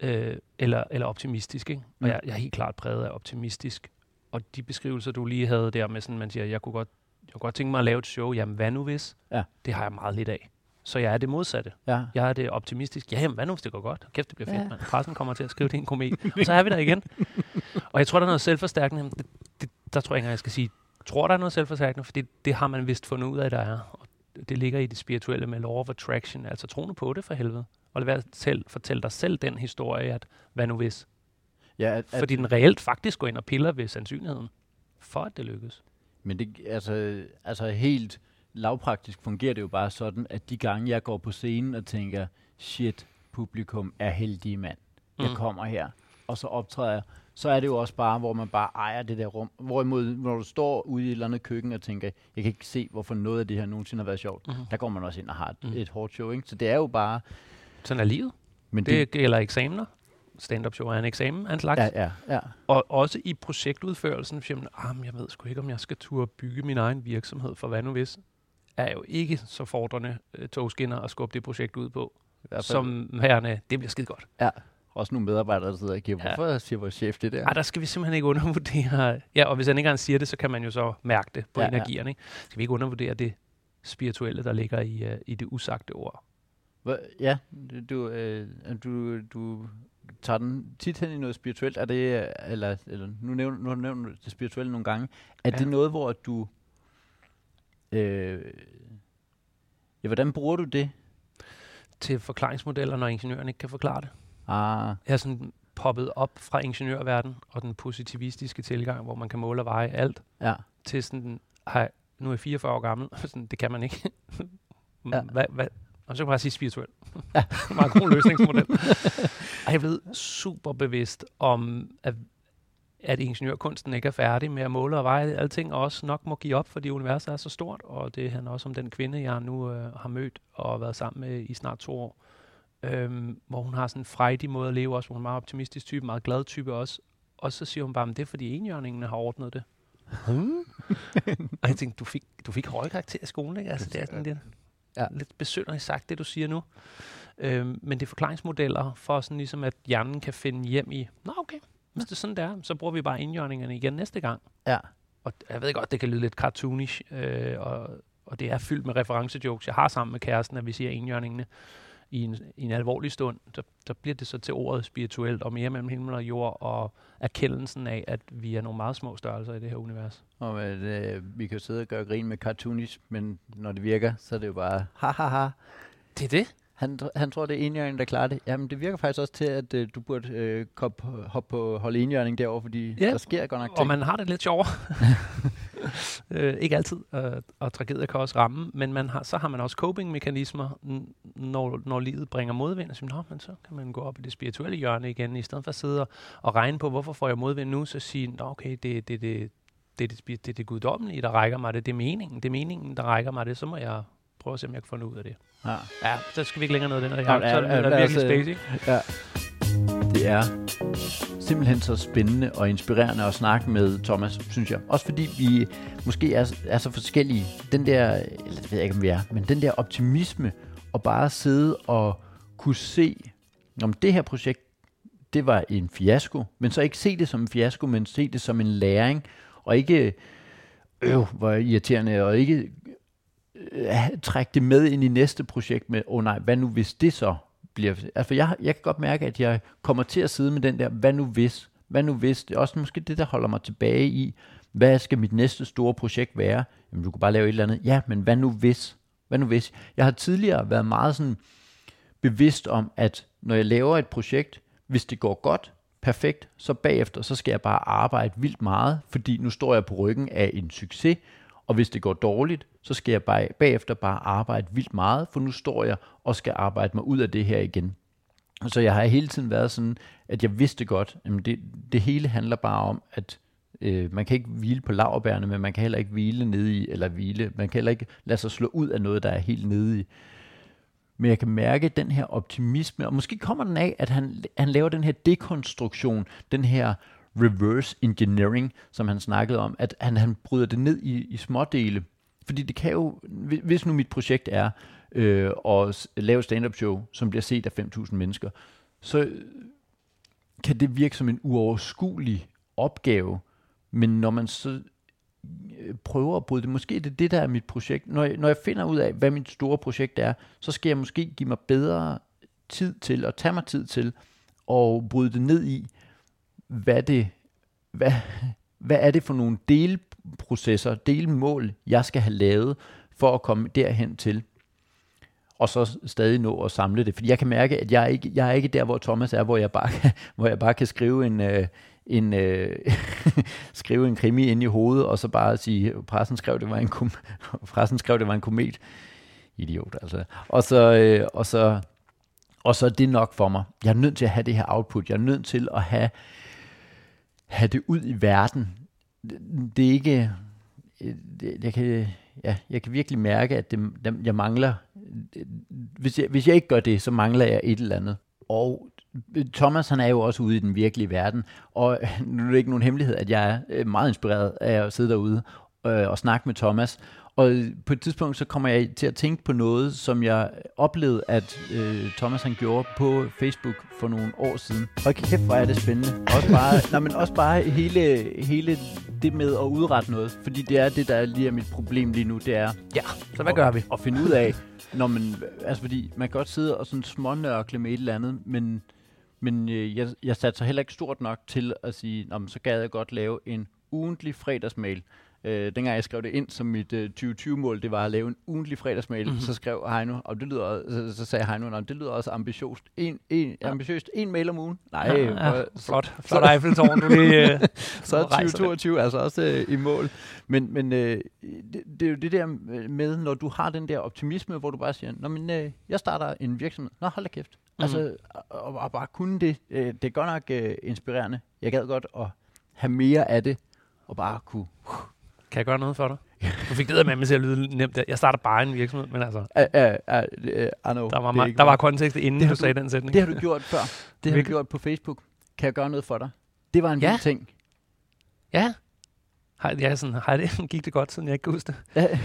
øh, eller, eller optimistisk. Ikke? Og Mm. jeg, jeg er helt klart præget af optimistisk. Og de beskrivelser, du lige havde der med sådan, man siger, jeg kunne godt, jeg kunne godt tænke mig at lave et show, jamen hvad nu hvis? Ja. Det har jeg meget lidt af. Så jeg er det modsatte. Ja. Jeg er det optimistisk. Ja, jamen, hvad nu, hvis det går godt? Kæft, det bliver fedt, Ja. mand. Pressen kommer til at skrive det i en komet. Og så er vi der igen. Og jeg tror, der er noget selvforstærkende. Det, det, der tror jeg ikke jeg skal sige, tror der er noget selvforstærkende, fordi det har man vist fundet ud af, der er. Og det ligger i det spirituelle med law of attraction, altså troende på det for helvede. Og lad være selv, fortælle dig selv den historie, at hvad nu hvis? ja at, Fordi den reelt faktisk går ind og piller ved sandsynligheden, for at det lykkes. Men det, altså, altså helt lavpraktisk fungerer det jo bare sådan, at de gange jeg går på scenen og tænker, shit, publikum er heldige mand. Jeg Mm. kommer her, og så optræder jeg. Så er det jo også bare, hvor man bare ejer det der rum. Hvorimod, når du står ude i et eller andet køkken og tænker, jeg kan ikke se, hvorfor noget af det her nogensinde har været sjovt. Mhm. Der går man også ind og har et, Mhm. et hårdt show, ikke? Så det er jo bare... Sådan er livet. Men Det gælder eksamener. Stand-up show er en eksamen af en slags. ja, ja, ja. Og også i projektudførelsen, for eksempel, ah, jeg ved sgu ikke, om jeg skal turde bygge min egen virksomhed, for hvad nu hvis, er jo ikke så fordrende øh, togskinner at skubbe det projekt ud på, som herrene, det bliver skide godt. også nogle medarbejdere, der sidder og kigger, Ja. hvorfor siger vores chef det der? Ej, der skal vi simpelthen ikke undervurdere, ja, og hvis han ikke engang siger det, så kan man jo så mærke det på Ja, ja, ja. energierne. Ikke? Skal vi ikke undervurdere det spirituelle, der ligger i, uh, i det usagte ord? Hva- Ja, du, du, øh, du, du tager den tit hen i noget spirituelt. Er det, øh, eller, eller nu, nævner, nu har du nævnt det spirituelle nogle gange. Er ja. Ja. det noget, hvor du... Øh, ja, hvordan bruger du det? Til forklaringsmodeller, når ingeniøren ikke kan forklare det. Ah, Jeg er sådan poppet op fra ingeniørverdenen og den positivistiske tilgang, hvor man kan måle og veje alt, ja. til sådan, hej, nu er jeg 44 år gammel, sådan, det kan man ikke. Ja. hvad, hvad? Og så kan man bare sige spirituel. Ja. Meget god løsningsmodel. og jeg er blevet super bevidst om, at, at ingeniørkunsten ikke er færdig med at måle og veje alting, og også nok må give op, fordi universet er så stort, og det handler også om den kvinde, jeg nu øh, har mødt og været sammen med i snart to år, øhm, hvor hun har sådan en frejdig måde at leve også, hvor hun er meget optimistisk type, meget glad type også, og så siger hun bare, at det er fordi enhjørningene har ordnet det. og jeg tænkte, du fik, du fik høje karakter i skolen, ikke? Altså, det er sådan lidt, Ja. ja. lidt besynderligt sagt, det du siger nu. Øhm, men det er forklaringsmodeller for sådan ligesom, at hjernen kan finde hjem i, nå okay, hvis det er sådan der, så bruger vi bare indjørningerne igen næste gang. Ja. Og jeg ved godt, det kan lyde lidt cartoonish, øh, og, og det er fyldt med referencejokes. Jeg har sammen med kæresten, at vi siger indjørningene. i en, i en alvorlig stund, der, der bliver det så til ordet spirituelt, og mere mellem himmel og jord, og erkendelsen af, at vi er nogle meget små størrelser i det her univers. Og at, øh, vi kan jo sidde og gøre grin med cartoonish, men når det virker, så er det jo bare ha ha ha. Det er det? Han, han tror, det er enhjørning, der klarer det. Jamen, det virker faktisk også til, at øh, du burde øh, hoppe hop på holde enhjørning derovre, fordi Ja, der sker godt nok ting. Og man har det lidt sjovere. øh, ikke altid, øh, og tragedier kan også ramme, men man har, så har man også coping-mekanismer, når, når livet bringer modvind. Så, Nå, men så kan man gå op i det spirituelle hjørne igen, i stedet for at sidde og, og regne på, hvorfor får jeg modvind nu, så sige, Nå, okay, det, det, det, det, det, det, det, det, det guddommelige, der rækker mig det, det er meningen, det er meningen, der rækker mig det, så må jeg prøve at se, om jeg kan få noget ud af det. Ja. Ja, så skal vi ikke længere ned den her Ja, gang, så er det, ja, er virkelig øh, space, ikke? Ja. Det er simpelthen så spændende og inspirerende at snakke med Thomas, synes jeg. Også fordi vi måske er, er så forskellige. Den der, eller det ved jeg ikke, om vi er, men den der optimisme og bare sidde og kunne se, om det her projekt, det var en fiasko, men så ikke se det som en fiasko, men se det som en læring, og ikke, øh, hvor irriterende, og ikke øh, trække det med ind i næste projekt med, åh oh nej, hvad nu hvis det så bliver... Altså jeg, jeg kan godt mærke, at jeg kommer til at sidde med den der, hvad nu hvis? Hvad nu hvis? Det er også måske det, der holder mig tilbage i, hvad skal mit næste store projekt være? Jamen, du kan bare lave et eller andet. Ja, men hvad nu hvis? Hvad nu hvis? Jeg har tidligere været meget sådan bevidst om, at når jeg laver et projekt, hvis det går godt, perfekt, så bagefter, så skal jeg bare arbejde vildt meget, fordi nu står jeg på ryggen af en succes, og hvis det går dårligt, så skal jeg bare, bagefter bare arbejde vildt meget, for nu står jeg og skal arbejde mig ud af det her igen. Så jeg har hele tiden været sådan, at jeg vidste godt, at det, det hele handler bare om, at øh, man kan ikke hvile på laverbærene, men man kan heller ikke hvile nede i, eller hvile, man kan heller ikke lade sig slå ud af noget, der er helt nede i. Men jeg kan mærke den her optimisme, og måske kommer den af, at han, han laver den her dekonstruktion, den her reverse engineering, som han snakkede om, at han, han bryder det ned i, i smådele. Fordi det kan jo, hvis nu mit projekt er øh, at lave stand-up show, som bliver set af 5.000 mennesker, så kan det virke som en uoverskuelig opgave. Men når man så øh, prøver at bryde det, måske er det det, der er mit projekt. Når jeg, når jeg finder ud af, hvad mit store projekt er, så skal jeg måske give mig bedre tid til, og tage mig tid til, at bryde det ned i, hvad det, hvad, hvad er det for nogle delprocesser, delmål, jeg skal have lavet, for at komme derhen til, og så stadig nå at samle det. Fordi jeg kan mærke, at jeg er ikke, jeg er ikke der, hvor Thomas er, hvor jeg bare kan, hvor jeg bare kan skrive en, øh, en, øh, skrive en krimi ind i hovedet, og så bare sige, pressen skrev, det var en, kom, pressen skrev, det var en komet. Idiot, altså. Og så, øh, og så, og så er det nok for mig. Jeg er nødt til at have det her output. Jeg er nødt til at have, have det ud i verden. Det, er ikke... Øh, det, jeg, kan, ja, jeg kan virkelig mærke, at det, dem- jeg mangler... Hvis jeg, hvis jeg ikke gør det, så mangler jeg et eller andet. Og Thomas, han er jo også ude i den virkelige verden, og nu er det ikke nogen hemmelighed, at jeg er meget inspireret af at sidde derude øh, og snakke med Thomas. Og på et tidspunkt, så kommer jeg til at tænke på noget, som jeg oplevede, at øh, Thomas han gjorde på Facebook for nogle år siden. Og kæft, hvor er det spændende. Også bare, nej, men også bare hele, hele det med at udrette noget. Fordi det er det, der lige er mit problem lige nu, det er Ja, så hvad gør vi? at finde ud af, når man, altså fordi man kan godt sidde og sådan smånørkle med et eller andet, men, men øh, jeg, jeg satte sig heller ikke stort nok til at sige, Nå, men så gad jeg godt lave en ugentlig fredagsmail. Øh, dengang jeg skrev det ind som mit øh, 2020-mål, det var at lave en ugentlig fredagsmail, Mhm. mm-hmm. så skrev Heino, og det lyder, så, så sagde Heino, "Nå, det lyder også ambitiøst. En, en, Ja. ambitiøst, en mail om ugen. Nej, ja, hvor- ja, flot. Flot Eiffeltårn, du lige... Øh, så er rejser det. 2022 altså også øh, i mål. Men, men øh, det, det er jo det der med, når du har den der optimisme, hvor du bare siger, Nå, men, øh, jeg starter en virksomhed. Nå, hold da kæft. Mm. Altså, og, og bare kunne det. Øh, det er godt nok øh, inspirerende. Jeg gad godt at have mere af det, og bare kunne... kan jeg gøre noget for dig? Du fik det med mig til at lyde nemt. Jeg starter bare en virksomhed, men altså, Uh, uh, uh, I know, der var, ma- der var kontekst inden Det du du- sagde den sætning. det har du gjort før. Det har du Virkelig? gjort på Facebook. Kan jeg gøre noget for dig? Det var en Ja. vild ting. Ja. Har, ja, sådan, har det, gik det godt, siden jeg ikke kan huske det? Ja.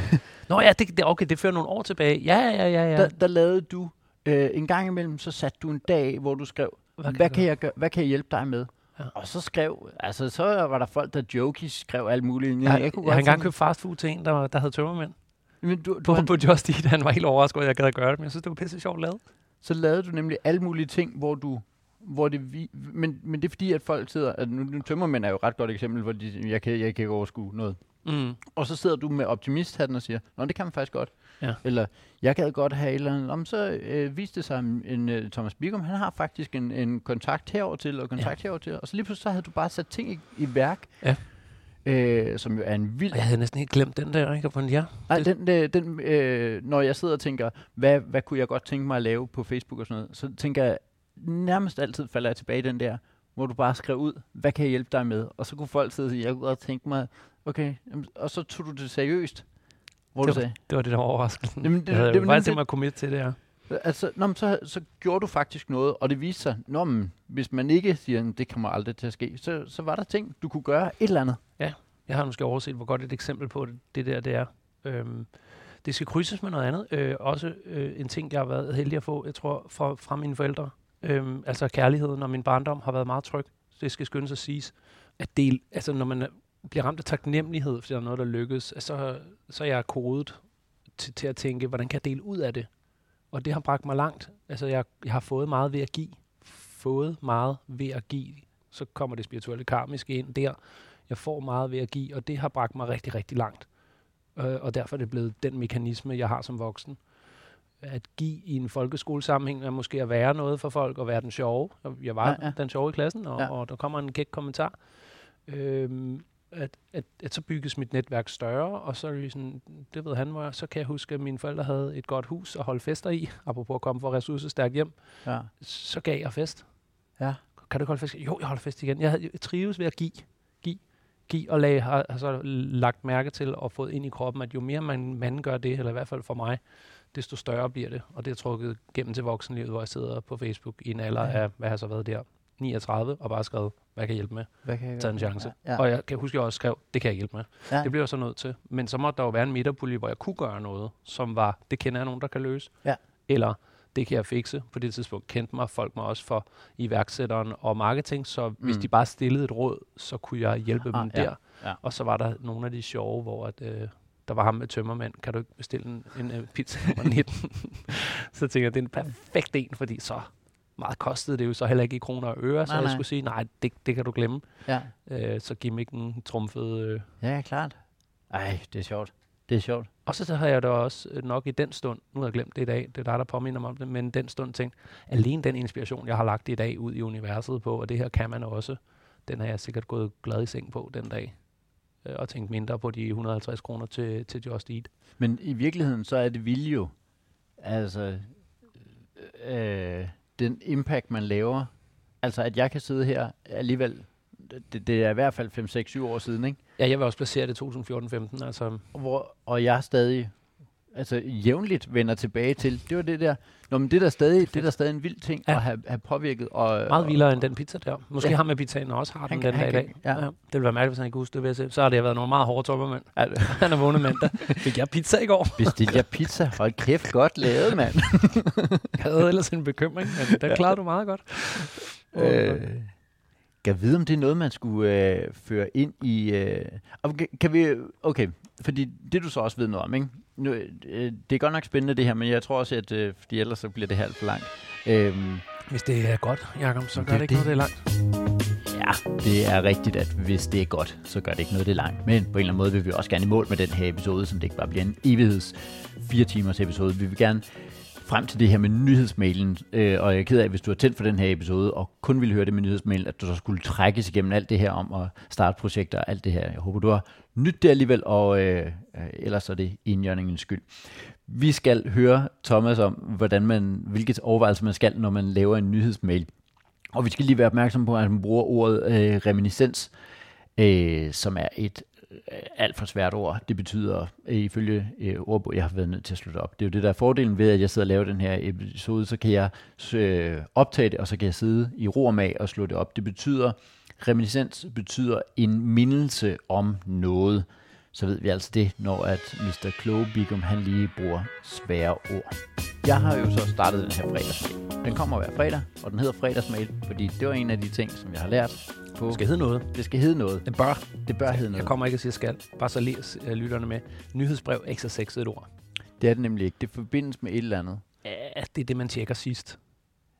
Nå ja, det, det, okay, det fører nogle år tilbage. Ja, ja, ja, ja. Der, der lavede du øh, en gang imellem, så satte du en dag, hvor du skrev, hvad, hvad, kan, jeg gøre, hvad kan jeg hjælpe dig med? Ja. Og så skrev, altså så var der folk, der jokey skrev alt muligt. jeg, jeg, kunne jeg har engang købt fast food til en, der, der havde tømmermænd. Men du, du, På, har, på Just Eat, han var helt overrasket, over, at jeg gad at gøre det, men jeg synes, det var pisse sjovt lavet. så lavede du nemlig alle mulige ting, hvor du hvor det vi, men, men det er fordi, at folk sidder, at nu, nu tømmermænd er jo et ret godt eksempel, hvor de, jeg kan, jeg kan ikke overskue noget. Mm. Og så sidder du med optimisthatten og siger, Nå, det kan man faktisk godt. Ja. Eller, jeg gad godt have et eller andet. Om så øh, viste det sig, en, en uh, Thomas Bigum, han har faktisk en, en kontakt herover til, og kontakt ja. herover til. Og så lige pludselig så havde du bare sat ting i, i værk, Ja. øh, som jo er en vild... Og jeg havde næsten helt glemt den der, ikke? Og ja. Nej, den, øh, den, øh, når jeg sidder og tænker, hvad, hvad kunne jeg godt tænke mig at lave på Facebook og sådan noget, så tænker jeg, nærmest altid falder jeg tilbage i den der, hvor du bare skrev ud, hvad kan jeg hjælpe dig med? Og så kunne folk sidde og sige, jeg kunne godt tænke mig, okay, og så tog du det seriøst. Hvor Det du sagde, Det var det, der var overraskende. Jamen, det- jeg havde det var faktisk tænkt mig at til det her. altså, nå, men så, så gjorde du faktisk noget, og det viste sig, nå, men, hvis man ikke siger, "Jamen, det kommer aldrig til at ske, så, så var der ting, du kunne gøre et eller andet. Jeg har måske overset, hvor godt et eksempel på det, det der det er. Øhm, det skal krydses med noget andet. Øh, også øh, en ting, jeg har været heldig at få, jeg tror, fra, fra mine forældre. Øhm, altså kærligheden og min barndom har været meget tryg. Det skal skyndes at siges. At del, altså når man bliver ramt af taknemmelighed, fordi der er noget, der lykkes, så, så er jeg kodet til, til at tænke, hvordan kan jeg dele ud af det? Og det har bragt mig langt. Altså jeg, jeg har fået meget ved at give. Fået meget ved at give. Så kommer det spirituelle karmiske ind der jeg får meget ved at give, og det har bragt mig rigtig, rigtig langt. Øh, og derfor er det blevet den mekanisme, jeg har som voksen. At give i en folkeskolesammenhæng er måske at være noget for folk, og være den sjove. Jeg var Ja, ja, den sjove i klassen, og, ja. og der kommer en kæk kommentar. Øhm, at, at, at så bygges mit netværk større, og så er det sådan, det ved han, hvor så kan jeg huske, at mine forældre havde et godt hus at holde fester i, apropos at komme fra ressourcestærkt hjem, Ja. så gav jeg fest. Ja. Kan du holde fest? Jo, jeg holder fest igen. Jeg, havde- jeg trives ved at give, give, give og lage, har, har så lagt mærke til og fået ind i kroppen, at jo mere man, man gør det, eller i hvert fald for mig, desto større bliver det. Og det er trukket gennem til voksenlivet, hvor jeg sidder på Facebook i en alder Ja. af, hvad har så været der, 39, og bare skrevet, hvad kan jeg hjælpe med? Hvad kan jeg Tag en chance. Ja. Og jeg kan huske, at jeg også skrev, det kan jeg hjælpe med. Ja. Det bliver jeg så nødt til. Men så måtte der jo være en midterpulje, hvor jeg kunne gøre noget, som var, det kender jeg nogen, der kan løse. Ja. Eller det kan jeg fikse. På det tidspunkt kendte mig folk mig også for iværksætteren og marketing, så mm. hvis de bare stillede et råd, så kunne jeg hjælpe Ah, dem ja. der. Ja. Og så var der nogle af de sjove, hvor at, øh, der var ham med tømmermænd. Kan du ikke bestille en, en øh, pizza nummer 19? så tænker jeg, det er en perfekt en, fordi så meget kostede det jo så heller ikke i kroner og øre, så Nej, jeg skulle sige, nej, det, det kan du glemme. Ja. Øh, så gimmicken trumfede øh, ja, klart. Ej, det er sjovt. Det er sjovt. Og så har jeg da også øh, nok i den stund, nu har jeg glemt det i dag, det er dig, der påminder mig om det, men den stund tænkt, alene den inspiration, jeg har lagt i dag ud i universet på, og det her kan man også, den har jeg sikkert gået glad i seng på den dag, øh, og tænkt mindre på de 150 kroner til, til Just Eat. Men i virkeligheden, så er det vildt jo, altså, øh, den impact, man laver, altså at jeg kan sidde her alligevel, det, det er i hvert fald 5, 6, 7 år siden, ikke? Ja, jeg vil også placere det 2014-15, altså Hvor, og jeg stadig, altså jævnligt vender tilbage til, det var det der, Nå, men det er da stadig, det er da stadig en vild ting Ja. at have, have påvirket. Og, meget og, vildere end den pizza der. Måske Ja. ja. ham med pizzaen også har Han den kan- den dag i han dag. kan- ja. Det ville være mærkeligt, hvis han ikke huske det, vil jeg se. Så har det været nogle meget hårde toppermænd. Ja. Han er vågnet mandag. Fik jeg pizza i går? Bestilte jeg pizza? Hold kæft, godt lavet, mand. Jeg havde ellers en bekymring, men den Ja. klarede du meget godt. Øh, kan vide, om det er noget, man skulle øh, føre ind i... Øh, og kan, kan vi... Okay, fordi det du så også ved noget om, ikke? Nu, øh, det er godt nok spændende det her, men jeg tror også, at øh, fordi ellers så bliver det halvt for langt. Øhm, Hvis det er godt, Jacob, så Det gør er det ikke det. noget, det er langt. ja, det er rigtigt, at hvis det er godt, så gør det ikke noget, det er langt. Men på en eller anden måde vil vi også gerne i mål med den her episode, så det ikke bare bliver en evigheds fire timers episode. Vi vil gerne frem til det her med nyhedsmailen, øh, og jeg er ked af, hvis du har tændt for den her episode, og kun ville høre det med nyhedsmailen, at du så skulle trækkes igennem alt det her om at starte projekter og alt det her. Jeg håber, du har nyt det alligevel, og øh, øh ellers er det indjørningens skyld. Vi skal høre Thomas om, hvordan man, hvilket overvejelse man skal, når man laver en nyhedsmail. Og vi skal lige være opmærksom på, at man bruger ordet øh, reminiscens, øh, som er et Øh, alt for svært ord. Det betyder, øh, ifølge øh, ordbog, jeg har været nødt til at slutte op. Det er jo det, der er fordelen ved, at jeg sidder og laver den her episode, så kan jeg øh, optage det, og så kan jeg sidde i ro og mag og slå det op. Det betyder, reminiscens betyder en mindelse om noget. Så ved vi altså det, når at Mr. Kloge Bigum, han lige bruger svære ord. Jeg har jo så startet den her fredagsmail. Den kommer hver fredag, og den hedder fredagsmail, fordi det var en af de ting, som jeg har lært på. Det skal hedde noget. Det skal hedde noget. Det bør. Det bør hedde Jeg noget. kommer ikke at sige skal. Bare så lige lytterne med. Nyhedsbrev, ikke så sexet et ord. Det er det nemlig ikke. Det forbindes med et eller andet. Ja, det er det, man tjekker sidst.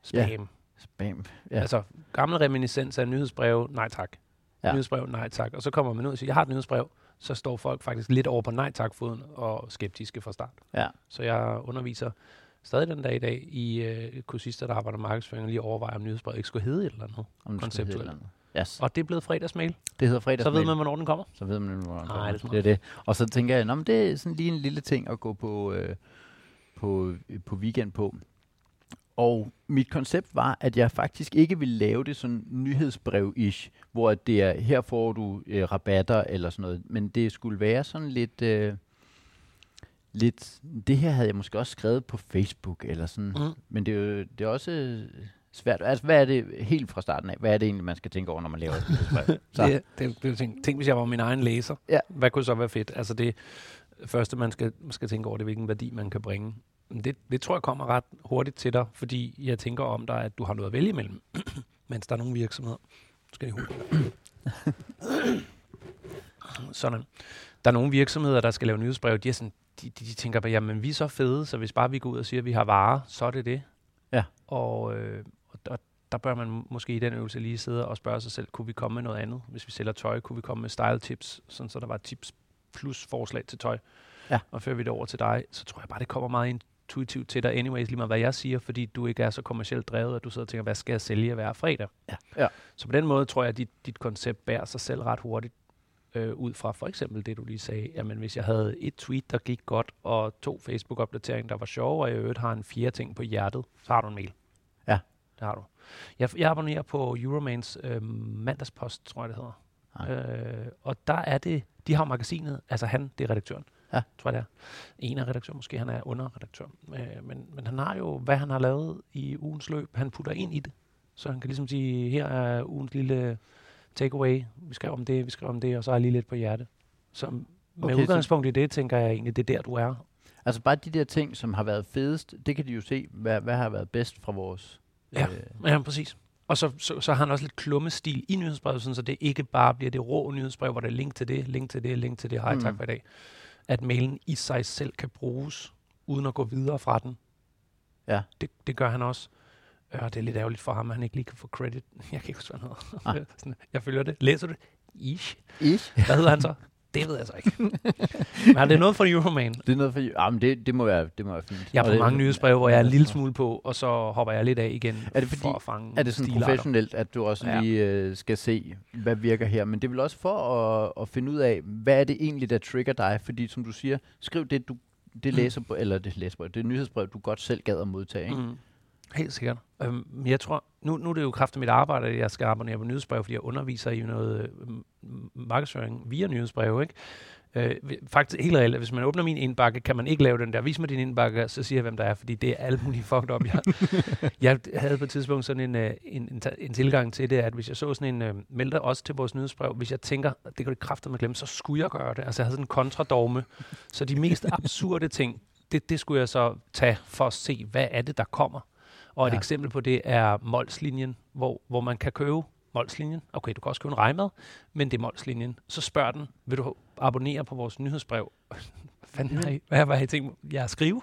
Spam. Ja. Spam. Ja. Altså, gammel reminiscens af nyhedsbrev, nej tak. Ja. Nyhedsbrev, nej tak. Og så kommer man ud og siger, jeg har et nyhedsbrev, så står folk faktisk lidt over på nej tak-foden og skeptiske fra start. Ja. Så jeg underviser stadig den dag i dag i øh, kursister, der arbejder markedsføring, og lige overvejer, om nyhedsbrevet ikke skulle hedde et eller andet Om konceptuelt. eller andet. Yes. Og det er blevet fredagsmail. Det hedder fredags Så ved man, hvornår den kommer. så ved man, hvor Nej, det er det er det. Og så tænker jeg, men det er sådan lige en lille ting at gå på, øh, på, på weekend på. Og mit koncept var, at jeg faktisk ikke ville lave det sådan nyhedsbrev-ish, hvor det er, her får du øh, rabatter eller sådan noget, men det skulle være sådan lidt, øh, lidt, det her havde jeg måske også skrevet på Facebook eller sådan, Mm. men det er jo det er også øh, svært. Altså, hvad er det helt fra starten af? Hvad er det egentlig, man skal tænke over, når man laver et nyhedsbrev? Så. Det, det, det, tænk, tænk, hvis jeg var min egen læser. Ja. Hvad kunne så være fedt? Altså det første, man skal, man skal tænke over, det er, hvilken værdi man kan bringe. Det, det tror jeg kommer ret hurtigt til dig, fordi jeg tænker om dig, at du har noget at vælge imellem. Mens der er nogle virksomheder. Skal jeg. Sådan. Der er nogle virksomheder, der skal lave nyhedsbrev. De, er sådan, de, de, de tænker bare, jamen vi er så fede, så hvis bare vi går ud og siger, at vi har varer, så er det det. Ja. Og, øh, der bør man måske i den øvelse lige sidde og spørge sig selv, kunne vi komme med noget andet? Hvis vi sælger tøj, kunne vi komme med style tips, sådan så der var tips plus forslag til tøj. Ja. Og fører vi det over til dig, så tror jeg bare, det kommer meget intuitivt til dig anyways, lige meget hvad jeg siger, fordi du ikke er så kommercielt drevet, at du sidder og tænker, hvad skal jeg sælge hver fredag? Ja. Ja. Så på den måde tror jeg, at dit, dit koncept bærer sig selv ret hurtigt øh, ud fra for eksempel det, du lige sagde. Jamen, hvis jeg havde et tweet, der gik godt, og to Facebook-opdateringer, der var sjove, og jeg øvrigt har en fjerde ting på hjertet, så har du en mail. Det har du. Jeg, jeg abonnerer på Euromans øh, mandagspost, tror jeg det hedder. Øh, og der er det, de har magasinet, altså han, det er redaktøren, Ja. tror jeg det er. En af redaktøren, måske han er underredaktør. Øh, men, men han har jo, hvad han har lavet i ugens løb, han putter ind i det. Så han kan ligesom sige, her er ugens lille takeaway, vi skrev om det, vi skrev om det, og så jeg lige lidt på hjerte. Så med Okay, okay, så- udgangspunkt i det, tænker jeg egentlig, det er der, du er. Altså bare de der ting, som har været fedest, det kan de jo se, hvad, hvad har været bedst fra vores... Ja. Øh, Ja, præcis. Og så, så, så har han også lidt klummestil i nyhedsbrevet, sådan, så det ikke bare bliver det rå nyhedsbrev, hvor der er link til det, link til det, link til det, hej, Mm. tak for i dag. At mailen i sig selv kan bruges, uden at gå videre fra den. Ja. Det, det gør han også. Øh, det er lidt ærgerligt for ham, at han ikke lige kan få credit. Jeg kan ikke huske, hvad han hedder. Ah. Sådan, jeg følger det. Læser du det? Ish. Ish. Hvad hedder han så? Det ved jeg så ikke. Men er det noget for Euroman? Det er noget for... Ah, men det, det, må være, det må være fint. Jeg har på mange nyhedsbreve, hvor jeg er en Ja, lille smule på, og så hopper jeg lidt af igen Er det fordi- for at fange Er det sådan stilarter. professionelt, at du også Ja. lige øh, skal se, hvad virker her? Men det er vel også for at, at finde ud af, hvad er det egentlig, der trigger dig? Fordi som du siger, skriv det, du det Mm. læser eller det læserbrev, det nyhedsbrev, du godt selv gad at modtage. Ikke? Mm. Helt sikkert. Øhm, jeg tror, nu, nu er det jo kraftigt mit arbejde, at jeg skal abonnere på nyhedsbrev, fordi jeg underviser i noget øh, markedsføring via nyhedsbrev, ikke? Øh, faktisk helt reelt, hvis man åbner min indbakke, kan man ikke lave den der, vis mig din indbakke, så siger jeg, hvem der er, fordi det er alt muligt fucked up. Jeg, jeg havde på et tidspunkt sådan en, øh, en, en, en tilgang til det, at hvis jeg så sådan en, øh, meld dig også til vores nyhedsbrev, hvis jeg tænker, det kan du kræfter med glemme, så skulle jeg gøre det. Altså jeg havde sådan en kontradogme. Så de mest absurde ting, det, det skulle jeg så tage for at se, hvad er det, der kommer. Og et Ja. eksempel på det er Molslinjen, hvor, hvor man kan købe Molslinjen. Okay, du kan også købe en rejmad, men det er Molslinjen. Så spørger den, vil du abonnere på vores nyhedsbrev? Hvad fanden har I, hvad, hvad har I tænkt jer at skrive?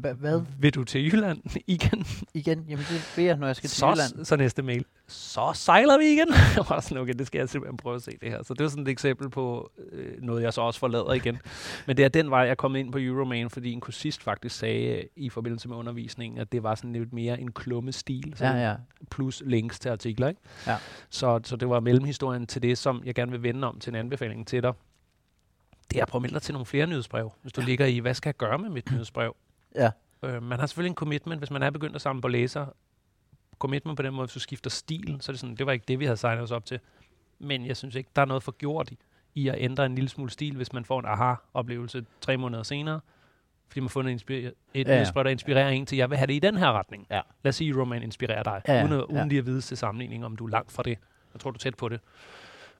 Hva, hvad? Vil du til Jylland igen? Igen? Jamen det vil jeg, når jeg skal til Så, Jylland. så næste mail. Så sejler vi igen. Jeg var sådan, okay, det skal jeg simpelthen prøve at se det her. Så det var sådan et eksempel på øh, noget, jeg så også forlader igen. Men det er den vej, jeg kommet ind på Euroman, fordi en kursist faktisk sagde øh, i forbindelse med undervisningen, at det var sådan lidt mere en klummestil. Så Ja, ja. plus links til artikler. Ikke? Ja. Så, så det var mellemhistorien til det, som jeg gerne vil vende om til en anbefaling til dig. Det er at prøve at melde dig til nogle flere nyhedsbrev. Hvis du ligger i, hvad skal jeg gøre med mit nyhedsbrev? Ja. Øh, man har selvfølgelig en commitment, hvis man er begyndt at samle på læser. Commitment på den måde, hvis du skifter stil, så er det sådan, det var ikke det, vi havde signet os op til. Men jeg synes ikke, der er noget for gjort i, i at ændre en lille smule stil, hvis man får en aha-oplevelse tre måneder senere. Fordi man har fundet inspir- et Ja, ja. der inspirerer en til, jeg vil have det i den her retning. Ja. Lad os sige, at Roman inspirerer dig, Ja, ja, uden, at, uden ja. lige at vide til sammenligning, om du er langt fra det. Jeg tror, du er tæt på det.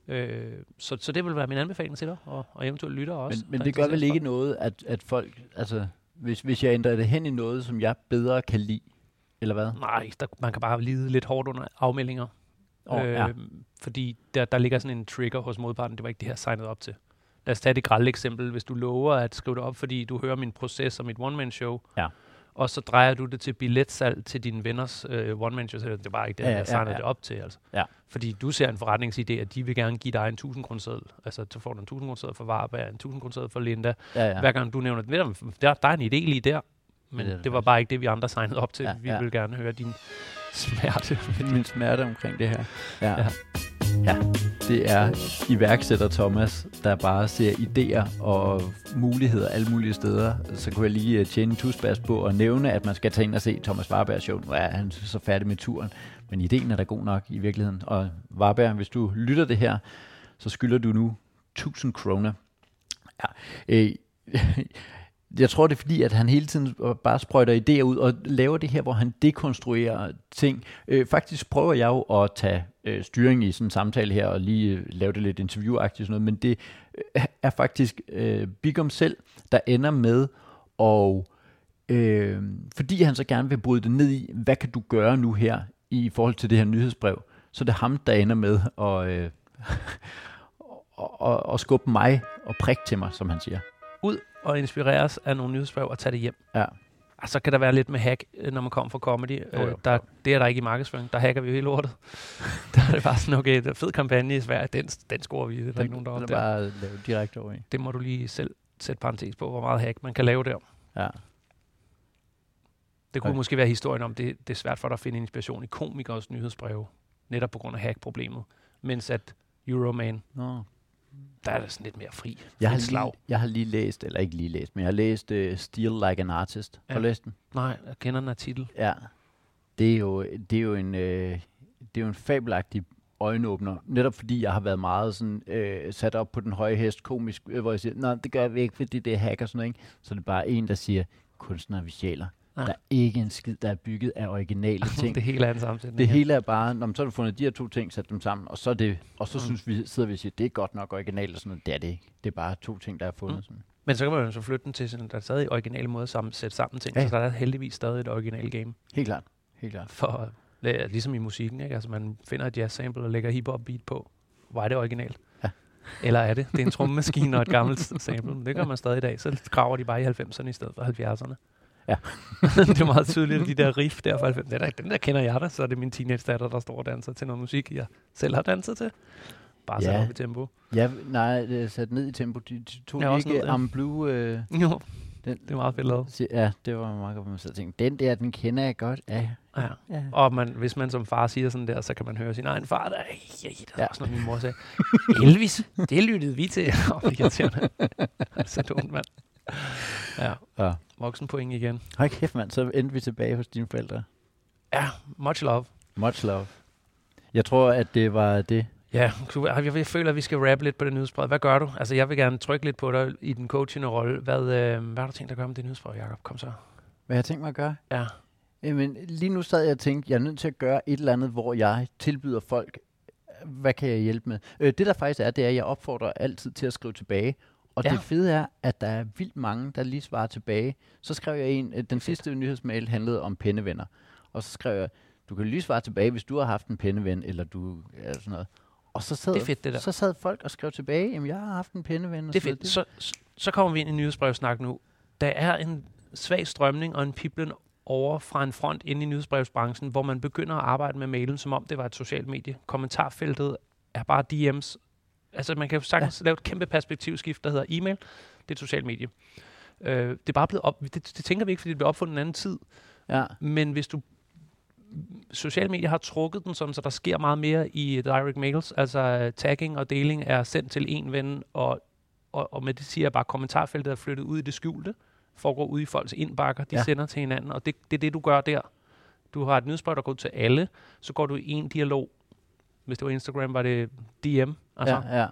Øh, så, så det vil være min anbefaling til dig, og, og eventuelt lytter også. Men, men det gør vel ikke noget, at, at folk, altså, hvis, hvis jeg ændrer det hen i noget, som jeg bedre kan lide, eller hvad? Nej, der, man kan bare lide lidt hårdt under afmeldinger. Åh, ja. Fordi der, der ligger sådan en trigger hos modparten, det var ikke det her signet op til. Lad os tage det grælde eksempel. Hvis du lover at skrive det op, fordi du hører min proces og mit one-man-show, Ja. Og så drejer du det til billetsalg til dine venners øh, one man show. Det er bare ikke det, Ja, ja, ja, jeg signer ja. det op til. Altså. Ja. Fordi du ser en forretningsidé, at de vil gerne give dig en 1000 kroner Altså, så får du en 1000 kroner for Varberg, en 1000 kroner for Linda. Ja, Ja. ja. Hver gang du nævner det, ved du, der, der er en idé lige der. Men det det, det var bare ikke det, vi andre signede op til. Ja, Ja, vi ja. vil gerne høre din smerte. min smerte omkring det her. Ja. Ja ja. Det er iværksætter Thomas, der bare ser idéer og muligheder alle mulige steder. Så kunne jeg lige øh, tjene en tusbas på at nævne, at man skal tage ind og se Thomas Warbergs show. Nu er han så færdig med turen. Men ideen er da god nok i virkeligheden. Og Warberg, hvis du lytter det her, så skylder du nu 1000 kroner. Ja. Øh, jeg tror, det er fordi, at han hele tiden bare sprøjter idéer ud og laver det her, hvor han dekonstruerer ting. Øh, faktisk prøver jeg jo at tage øh, styring i sådan en samtale her og lige øh, lave det lidt interviewagtigt sådan noget, men det øh, er faktisk øh, Bigum selv, der ender med og øh, fordi han så gerne vil bryde det ned i, hvad kan du gøre nu her i forhold til det her nyhedsbrev, så det er ham, der ender med at, øh, og, og, og skubbe mig og prikke til mig, som han siger. Ud og inspireres af nogle nyhedsbrev og tage det hjem. Ja. Og så kan der være lidt med hack, øh, når man kommer fra comedy. Jo. Øh, der, det er der ikke i markedsføring. Der hacker vi jo hele lortet. der er det bare sådan, okay, det er fed kampagne i Sverige. Den, den scorer vi. Det er der ikke nogen, der den er opdager. bare lavet direkte over i. Det må du lige selv sætte parentes på, hvor meget hack man kan lave der. Ja. Det kunne Okay. måske være historien om, det, det er svært for dig at finde inspiration i komikers nyhedsbreve, netop på grund af hack-problemet. Mens at Euroman, Nå. Der er det sådan lidt mere fri. Jeg har, slag. lige, jeg har lige læst, eller ikke lige læst, men jeg har læst uh, Steal Like an Artist. Har du Ja. læst den? Nej, jeg kender den her titel. Ja. Det er jo, det er jo en, øh, det er jo en fabelagtig øjenåbner, netop fordi jeg har været meget sådan, øh, sat op på den høje hest komisk, øh, hvor jeg siger, nej, det gør vi ikke, fordi det er hack og sådan noget, ikke? Så det er bare en, der siger, kunstnere vi sjæler. Ja. Der er ikke en skid, der er bygget af originale ting. det hele er en sammensætning. Det hele er bare, når man så har du fundet de her to ting, sat dem sammen, og så, er det, og så Mm. synes vi, sidder vi og siger, det er godt nok originalt, og sådan noget. Det er det ikke. Det er bare to ting, der er fundet. Mm. Sådan. Men så kan man jo så flytte den til sådan, der er stadig originale måde at sammen, sætte sammen ting, Ja. så der er heldigvis stadig et original game. Helt klart. Helt klart. For, ligesom i musikken, ikke? Altså man finder et jazz sample og lægger hip-hop beat på. Hvor er det originalt? Ja. Eller er det? Det er en trommemaskine og et gammelt sample. Men det gør man stadig i dag. Så graver de bare i 90'erne i stedet for 70'erne. Ja. det er meget tydeligt, at de der riff der fra 90'erne. Den der, den der kender jeg da, så er det min teenage-datter, der står og danser til noget musik, jeg selv har danset til. Bare sat Ja. op i tempo. Ja, nej, det er sat ned i tempo. De, de tog Ja, ikke. Am Blue. Øh, Jo, den, det er meget fedt lavet. Ja, det var meget godt, man så tænkte, den der, den kender jeg godt. Ja, Ja. ja. Og man, hvis man som far siger sådan der, så kan man høre sin egen far, der er ja, det er Ja. også noget, min mor sagde. Elvis, det lyttede vi til. Åh, oh, irriterende. så dumt, mand. Ja, ja. Voksenpoint igen. Hold kæft, mand, så endte vi tilbage hos dine forældre. Ja, much love. Much love. Jeg tror, at det var det. Ja, jeg, jeg føler, at vi skal rappe lidt på det nyhedsbrev. Hvad gør du? Altså, jeg vil gerne trykke lidt på dig i den coachende rolle. Hvad, øh, hvad har du tænkt at gøre med det nyhedsbrev, Jacob? Kom så. Hvad jeg tænkt mig at gøre? Ja. Jamen, lige nu sad jeg og tænkte, jeg er nødt til at gøre et eller andet, hvor jeg tilbyder folk, hvad kan jeg hjælpe med? Øh, det der faktisk er, det er, at jeg opfordrer altid til at skrive tilbage. Og Ja. det fede er, at der er vildt mange, der lige svarer tilbage. Så skrev jeg en, øh, den sidste nyhedsmail handlede om pennevenner. Og så skrev jeg, du kan lige svare tilbage, hvis du har haft en penneven, eller du er sådan noget. Og så sad, Det er fedt, det der. så sad folk og skrev tilbage, jamen jeg har haft en penneven. og Det er fedt. Så, så- så kommer vi ind i nyhedsbrevsnak nu. Der er en svag strømning og en piblen over fra en front ind i nyhedsbrevsbranchen, hvor man begynder at arbejde med mailen, som om det var et socialt medie. Kommentarfeltet er bare DM's. Altså man kan jo sagtens ja. lave et kæmpe perspektivskift, der hedder e-mail. Det er et socialt medie. Øh, det er bare blevet op, det, det tænker vi ikke, fordi det blev opfundet en anden tid. Ja, Men hvis du sociale medier har trukket den sådan, så der sker meget mere i direct mails. Altså tagging og deling er sendt til en ven, og, og, og med det siger jeg bare, at kommentarfeltet er flyttet ud i det skjulte, foregår ud i folks indbakker, de ja. sender til hinanden, og det, det er det, du gør der. Du har et nyhedsbrev, der går ud til alle, så går du i en dialog. Hvis det var Instagram, var det DM. Altså, ja, ja.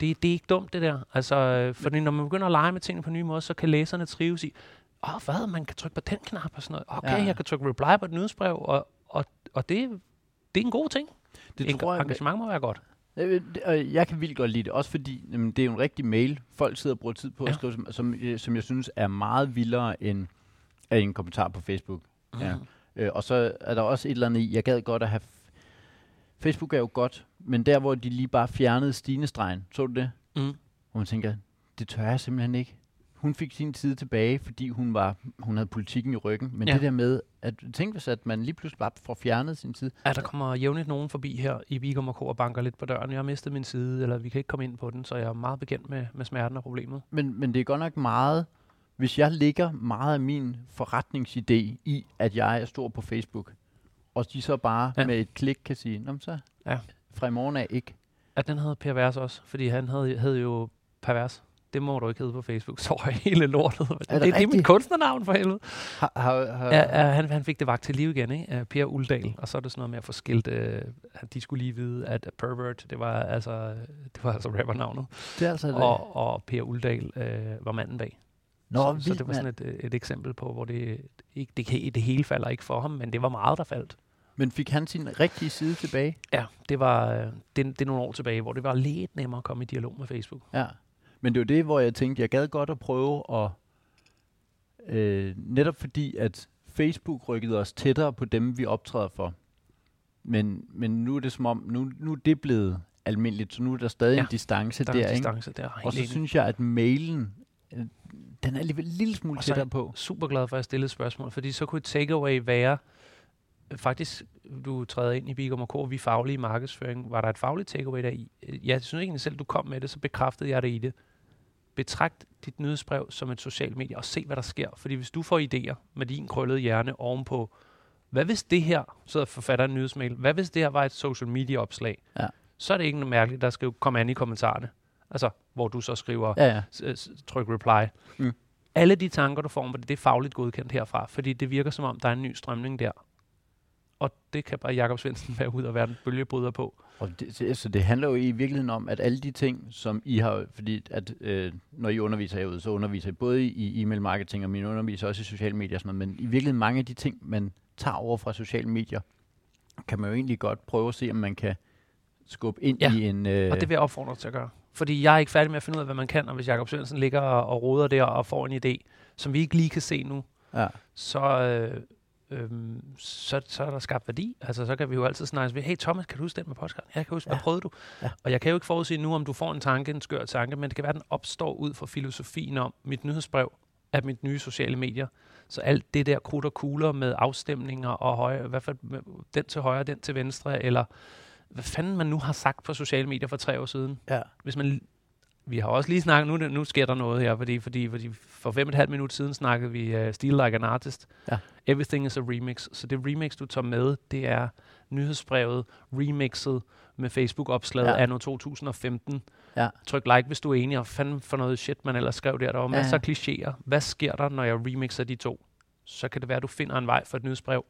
det, det er ikke dumt, det der. Altså, øh, fordi når man begynder at lege med tingene på en ny måde, så kan læserne trives i, åh, oh, hvad, man kan trykke på den knap og sådan noget. Okay, Ja. ja. jeg kan trykke reply på et nyhedsbrev, og, og, og det, det er en god ting. Det En, tror jeg, engagement må være godt. Jeg kan vildt godt lide det, også fordi jamen, det er jo en rigtig mail, folk sidder og bruger tid på at Ja. skrive, som, som, øh, som jeg synes er meget vildere end, end en kommentar på Facebook. Ja. Mhm. Øh, og så er der også et eller andet i, jeg gad godt at have... Facebook er jo godt, men der hvor de lige bare fjernede stinestregen, så du det? Mm. Hvor man tænker, det tør jeg simpelthen ikke. hun fik sin tid tilbage, fordi hun var hun havde politikken i ryggen. Men Ja. det der med, at tænk hvis, at man lige pludselig bare får fjernet sin tid. Ja, der kommer jævnligt nogen forbi her i Vigum og K og banker lidt på døren. Jeg har mistet min side, eller vi kan ikke komme ind på den, så jeg er meget bekendt med, med smerten og problemet. Men, men det er godt nok meget, hvis jeg lægger meget af min forretningsidé i, at jeg er stor på Facebook, og de så bare Ja. med et klik kan sige, Nå, så Ja. fra i morgen af ikke. At den havde pervers også, fordi han havde, havde jo pervers. Det må du ikke hedde på Facebook, så er hele lortet. Det, det, det er mit kunstnernavn for helvede. Har, har, har, Ja, ja, han, han fik det vagt til liv igen, ikke? Per Uldal. Og så er det sådan noget med at få skilt, at de skulle lige vide, at pervert, det var altså, det var altså rappernavnet. det er altså det. Og, og Per Uldal uh, var manden bag. Nå, så, så det var sådan et, øh, et eksempel på, hvor det, ikke, det, det hele falder ikke for ham, men det var meget, der faldt. Men fik han sin rigtige side tilbage? Ja, det var øh, det, det er nogle år tilbage, hvor det var lidt nemmere at komme i dialog med Facebook. Ja. Men det var det, hvor jeg tænkte, jeg gad godt at prøve at... Øh, netop fordi, at Facebook rykkede os tættere på dem, vi optræder for. Men, men nu er det som om, nu, nu er det blevet almindeligt, så nu er der stadig Ja, en distance Der der, er en ikke? distance der. Og så synes jeg, at mailen, øh, den er alligevel en lille smule Og er tættere på. super glad for, at jeg stillede spørgsmål, fordi så kunne et takeaway være, faktisk, du træder ind i Bigum og vi er faglige markedsføring, var der et fagligt takeaway der i? Øh, Jeg synes egentlig selv, du kom med det, så bekræftede jeg det i det. Betragt dit nyhedsbrev som et socialt medie, og se, hvad der sker. Fordi hvis du får idéer med din krøllede hjerne ovenpå, hvad hvis det her, sidder forfatter en nyhedsmail, hvad hvis det her var et social media opslag, Ja. så er det ikke noget mærkeligt, der skal komme an i kommentarerne. Altså, hvor du så skriver, Ja, ja. tryk reply. Mm. Alle de tanker, du får om det, det er fagligt godkendt herfra, fordi det virker som om, der er en ny strømning der. Og det kan bare Jakob Svendsen være ud og være en bølgebryder på. Og det, så- så det handler jo i virkeligheden om, at alle de ting, som I har, fordi at øh, når I underviser herude, så underviser I både i e-mail marketing, og mine underviser også i sociale medier og sådan noget, men i virkeligheden mange af de ting, man tager over fra sociale medier, kan man jo egentlig godt prøve at se, om man kan skubbe ind Ja, i en... Øh, Og det vil jeg opfordre til at gøre. Fordi jeg er ikke færdig med at finde ud af, hvad man kan, og hvis Jakob Svendsen ligger og, og roder der og får en idé, som vi ikke lige kan se nu, ja, så, øh, øhm, så, så er der skabt værdi. Altså, så kan vi jo altid snakke ved, hey Thomas, kan du huske den med podcast? Ja, jeg kan huske, ja. Hvad prøvede du? Ja. Og jeg kan jo ikke forudse nu, om du får en tanke, en skør tanke, men det kan være, den opstår ud fra filosofien om mit nyhedsbrev af mit nye sociale medier. Så alt det der krudt og kugler med afstemninger og højre, hvad for, den til højre, den til venstre, eller hvad fanden man nu har sagt på sociale medier for tre år siden. ja, Hvis man, vi har også lige snakket, nu, nu sker der noget her, fordi, fordi, fordi for fem og et halvt minut siden snakkede vi uh, Steal Like an Artist. Ja. Everything is a remix. Så det remix, du tager med, det er nyhedsbrevet remixet med Facebook-opslaget Ja. anno 2015. Ja. Tryk like, hvis du er enig, og fanden for noget shit, man ellers skrev der. Der var masser ja. af klichéer. Hvad sker der, når jeg remixer de to? Så kan det være, at du finder en vej for et nyhedsbrev,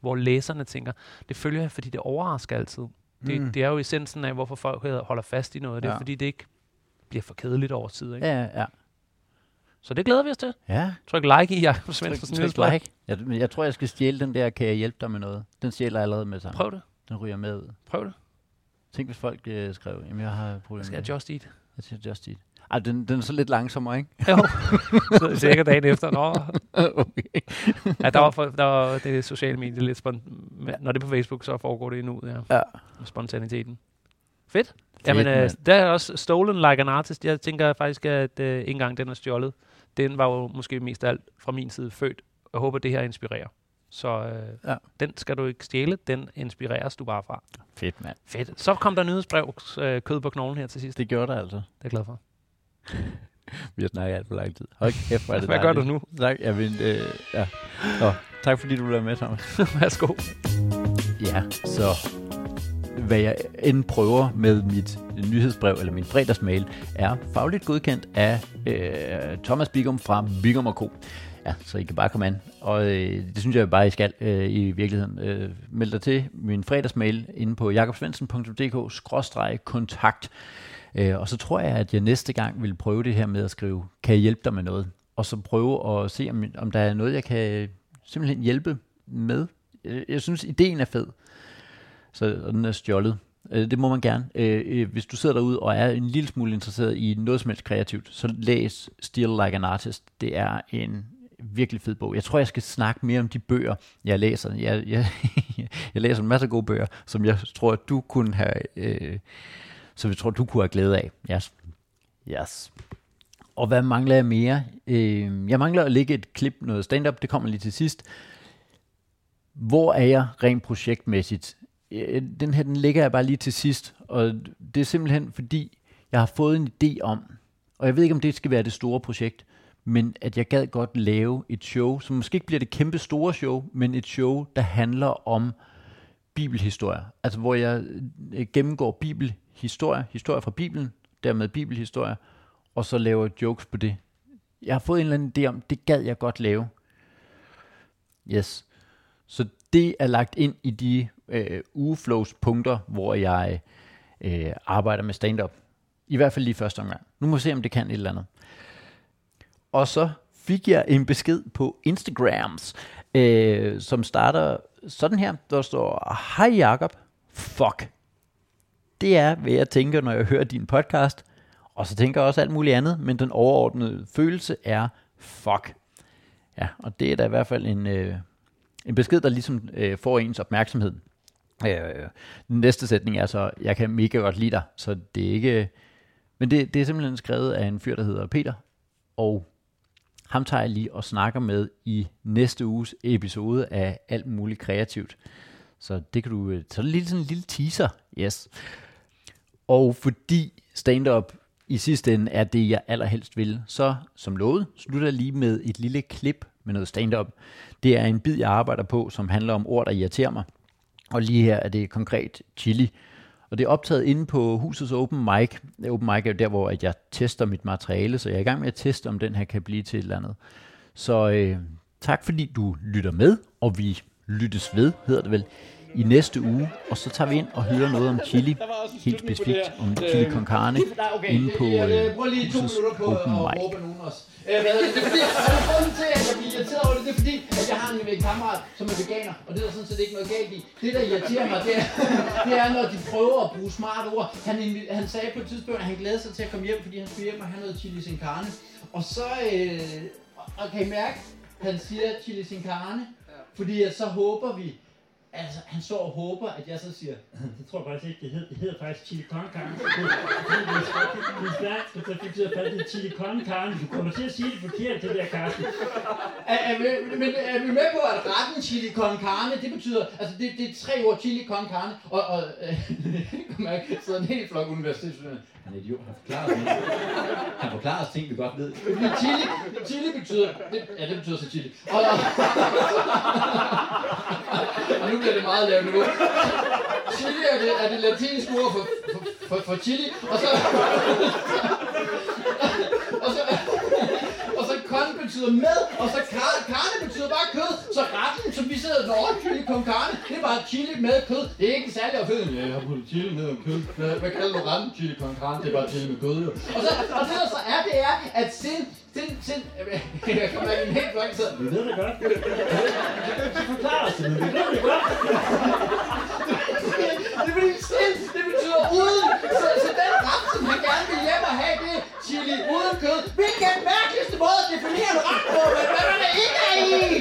hvor læserne tænker, det følger jeg, fordi det overrasker altid. Det, Mm. det er jo essensen af, hvorfor folk holder fast i noget. Det er, Ja. fordi det ikke bliver for kedeligt over tid. Ikke? ja, ja, ja. Så det glæder vi os til. ja. Tryk like i Jacob Tryk, Svendsens tryk nyhedsblad. like. Jeg, jeg tror, jeg skal stjæle den der, kan jeg hjælpe dig med noget? Den stjæler jeg allerede med sammen. Prøv det. Den ryger med ud. Prøv det. Tænk, hvis folk øh, skrev, jamen jeg har problemer Skal jeg just eat? Jeg siger Just Eat. Ej, den, den er så lidt langsommere, ikke? Jo. så cirka dagen efter. Nå. okay. Ja, der var, for, der var det sociale medier lidt spon- men Når det er på Facebook, så foregår det endnu, ja. Ja. Spontaniteten. Fedt. Jamen, øh, der er også Stolen Like an Artist. Jeg tænker faktisk, at øh, ikke engang den er stjålet. Den var jo måske mest af alt fra min side født. Jeg håber, det her inspirerer. Så øh, Ja. den skal du ikke stjæle, den inspireres du bare fra. Fedt, mand. Fedt. Så kom der nyhedsbrev, øh, kød på knoglen her til sidst. Det gjorde der altså. Det er jeg glad for. Vi har snakket alt for lang tid. Hold kæft, hvor er det Hvad gør du dejligt. nu? Tak, jeg vil, øh, ja. Nå, tak fordi du lavede med, Thomas. Værsgo. Ja, så hvad jeg end prøver med mit nyhedsbrev eller min fredagsmail, er fagligt godkendt af øh, Thomas Bigum fra Bigum Co. Ja, så I kan bare komme an. Og øh, det synes jeg bare, I skal øh, i virkeligheden. Øh, meld dig til min fredagsmail inde på jakobsvendsen.dk-kontakt. Øh, og så tror jeg, at jeg næste gang vil prøve det her med at skrive, kan jeg hjælpe dig med noget? Og så prøve at se, om, om der er noget, jeg kan øh, simpelthen hjælpe med. Øh, jeg synes, ideen er fed. Så den er stjålet. Øh, det må man gerne. Øh, øh, hvis du sidder derude og er en lille smule interesseret i noget som helst kreativt, så læs Still Like an Artist. Det er en virkelig fed bog. Jeg tror, jeg skal snakke mere om de bøger, jeg læser. Jeg, jeg, jeg læser en masse gode bøger, som jeg tror, at du kunne have, øh, som jeg tror, du kunne have glæde af. Yes. Yes. Og hvad mangler jeg mere? Øh, jeg mangler at lægge et klip, noget stand-up, det kommer lige til sidst. Hvor er jeg rent projektmæssigt? Den her, den ligger jeg bare lige til sidst, og det er simpelthen fordi, jeg har fået en idé om, og jeg ved ikke, om det skal være det store projekt, men at jeg gad godt lave et show, som måske ikke bliver det kæmpe store show, men et show, der handler om bibelhistorie. Altså hvor jeg øh, gennemgår bibelhistorie, historie fra Bibelen, dermed bibelhistorie, og så laver jokes på det. Jeg har fået en eller anden idé om, det gad jeg godt lave. Yes. Så det er lagt ind i de øh, ugeflows punkter, hvor jeg øh, arbejder med stand-up. I hvert fald lige første omgang. Nu må vi se, om det kan et eller andet. Og så fik jeg en besked på Instagrams, øh, som starter sådan her. Der står, Hej Jakob, fuck. Det er, hvad jeg tænker, når jeg hører din podcast. Og så tænker jeg også alt muligt andet, men den overordnede følelse er, fuck. Ja, og det er da i hvert fald en, øh, en besked, der ligesom øh, får ens opmærksomhed. Øh, den næste sætning er så, jeg kan mega godt lide dig, så det er ikke... Men det, det er simpelthen skrevet af en fyr, der hedder Peter, og ham tager jeg lige og snakker med i næste uges episode af Alt Muligt Kreativt. Så det kan du... Øh, så er det lige sådan en lille teaser, yes. Og fordi stand-up i sidste ende er det, jeg allerhelst vil, så som lovet, slutter jeg lige med et lille klip med noget stand-up. Det er en bid, jeg arbejder på, som handler om ord, der irriterer mig. Og lige her er det konkret chili. Og det er optaget inde på husets open mic. Open mic er jo der, hvor jeg tester mit materiale, så jeg er i gang med at teste, om den her kan blive til et eller andet. Så øh, tak fordi du lytter med, og vi lyttes ved, hedder det vel, i næste uge, og så tager vi ind og hører noget om chili, helt specifikt om chili con carne, inde på øh, husets open mic. Øh, hvad det? er fordi, og grunden til, at jeg bliver irriteret over det, det er fordi, at jeg har en, en kammerat, som er veganer, og det er der sådan set ikke noget galt i. Det, der irriterer mig, det er, det er når de prøver at bruge smarte ord. Han, han sagde på et tidspunkt, at han glæder sig til at komme hjem, fordi han skulle hjem og have noget chili sin carne. Og så, øh, og kan I mærke, han siger chili sin carne, fordi at så håber vi, Altså, han står og håber, at jeg så siger... Det tror jeg faktisk ikke, det hedder, det hedder faktisk chili con carne. Det, det, det, det, svært, det, det det chili con carne. Du kommer til at sige det forkert, det der, Carsten. Er, er, vi, men er vi med på, at retten chili con carne, det betyder... Altså, det, det er tre ord chili con carne, og... og øh, kan man en hel flok universitetsstuderende. Han er idiot, han forklarer os Han forklarer os ting, vi godt ved. Men chili, chili betyder... Det, ja, det betyder så chili. Og, og, og nu bliver det meget lavt niveau. Chili er det, er det latinske ord for, for, for, for chili, og så... og så og så con betyder med, og så car, carne betyder bare kød. Så retten, som vi sidder og chili con carne, det er bare chili med kød. Det er ikke særlig opfindelse. Ja, jeg har puttet chili med kød. Hvad, hvad kalder du retten? Chili con carne, det er bare chili med kød, jo. Og, så, og det der så er, det er, at sind, sind, sind, jeg kommer ikke en helt blank Vi ved det godt. Du forklarer os det, vi ved det godt. det er fordi sind, det betyder uden. Så, så den ret, som han gerne vil hjem og have, det er chili uden kød. Hvilken mærkeligste måde at definere en ret på, men hvad man ikke er i.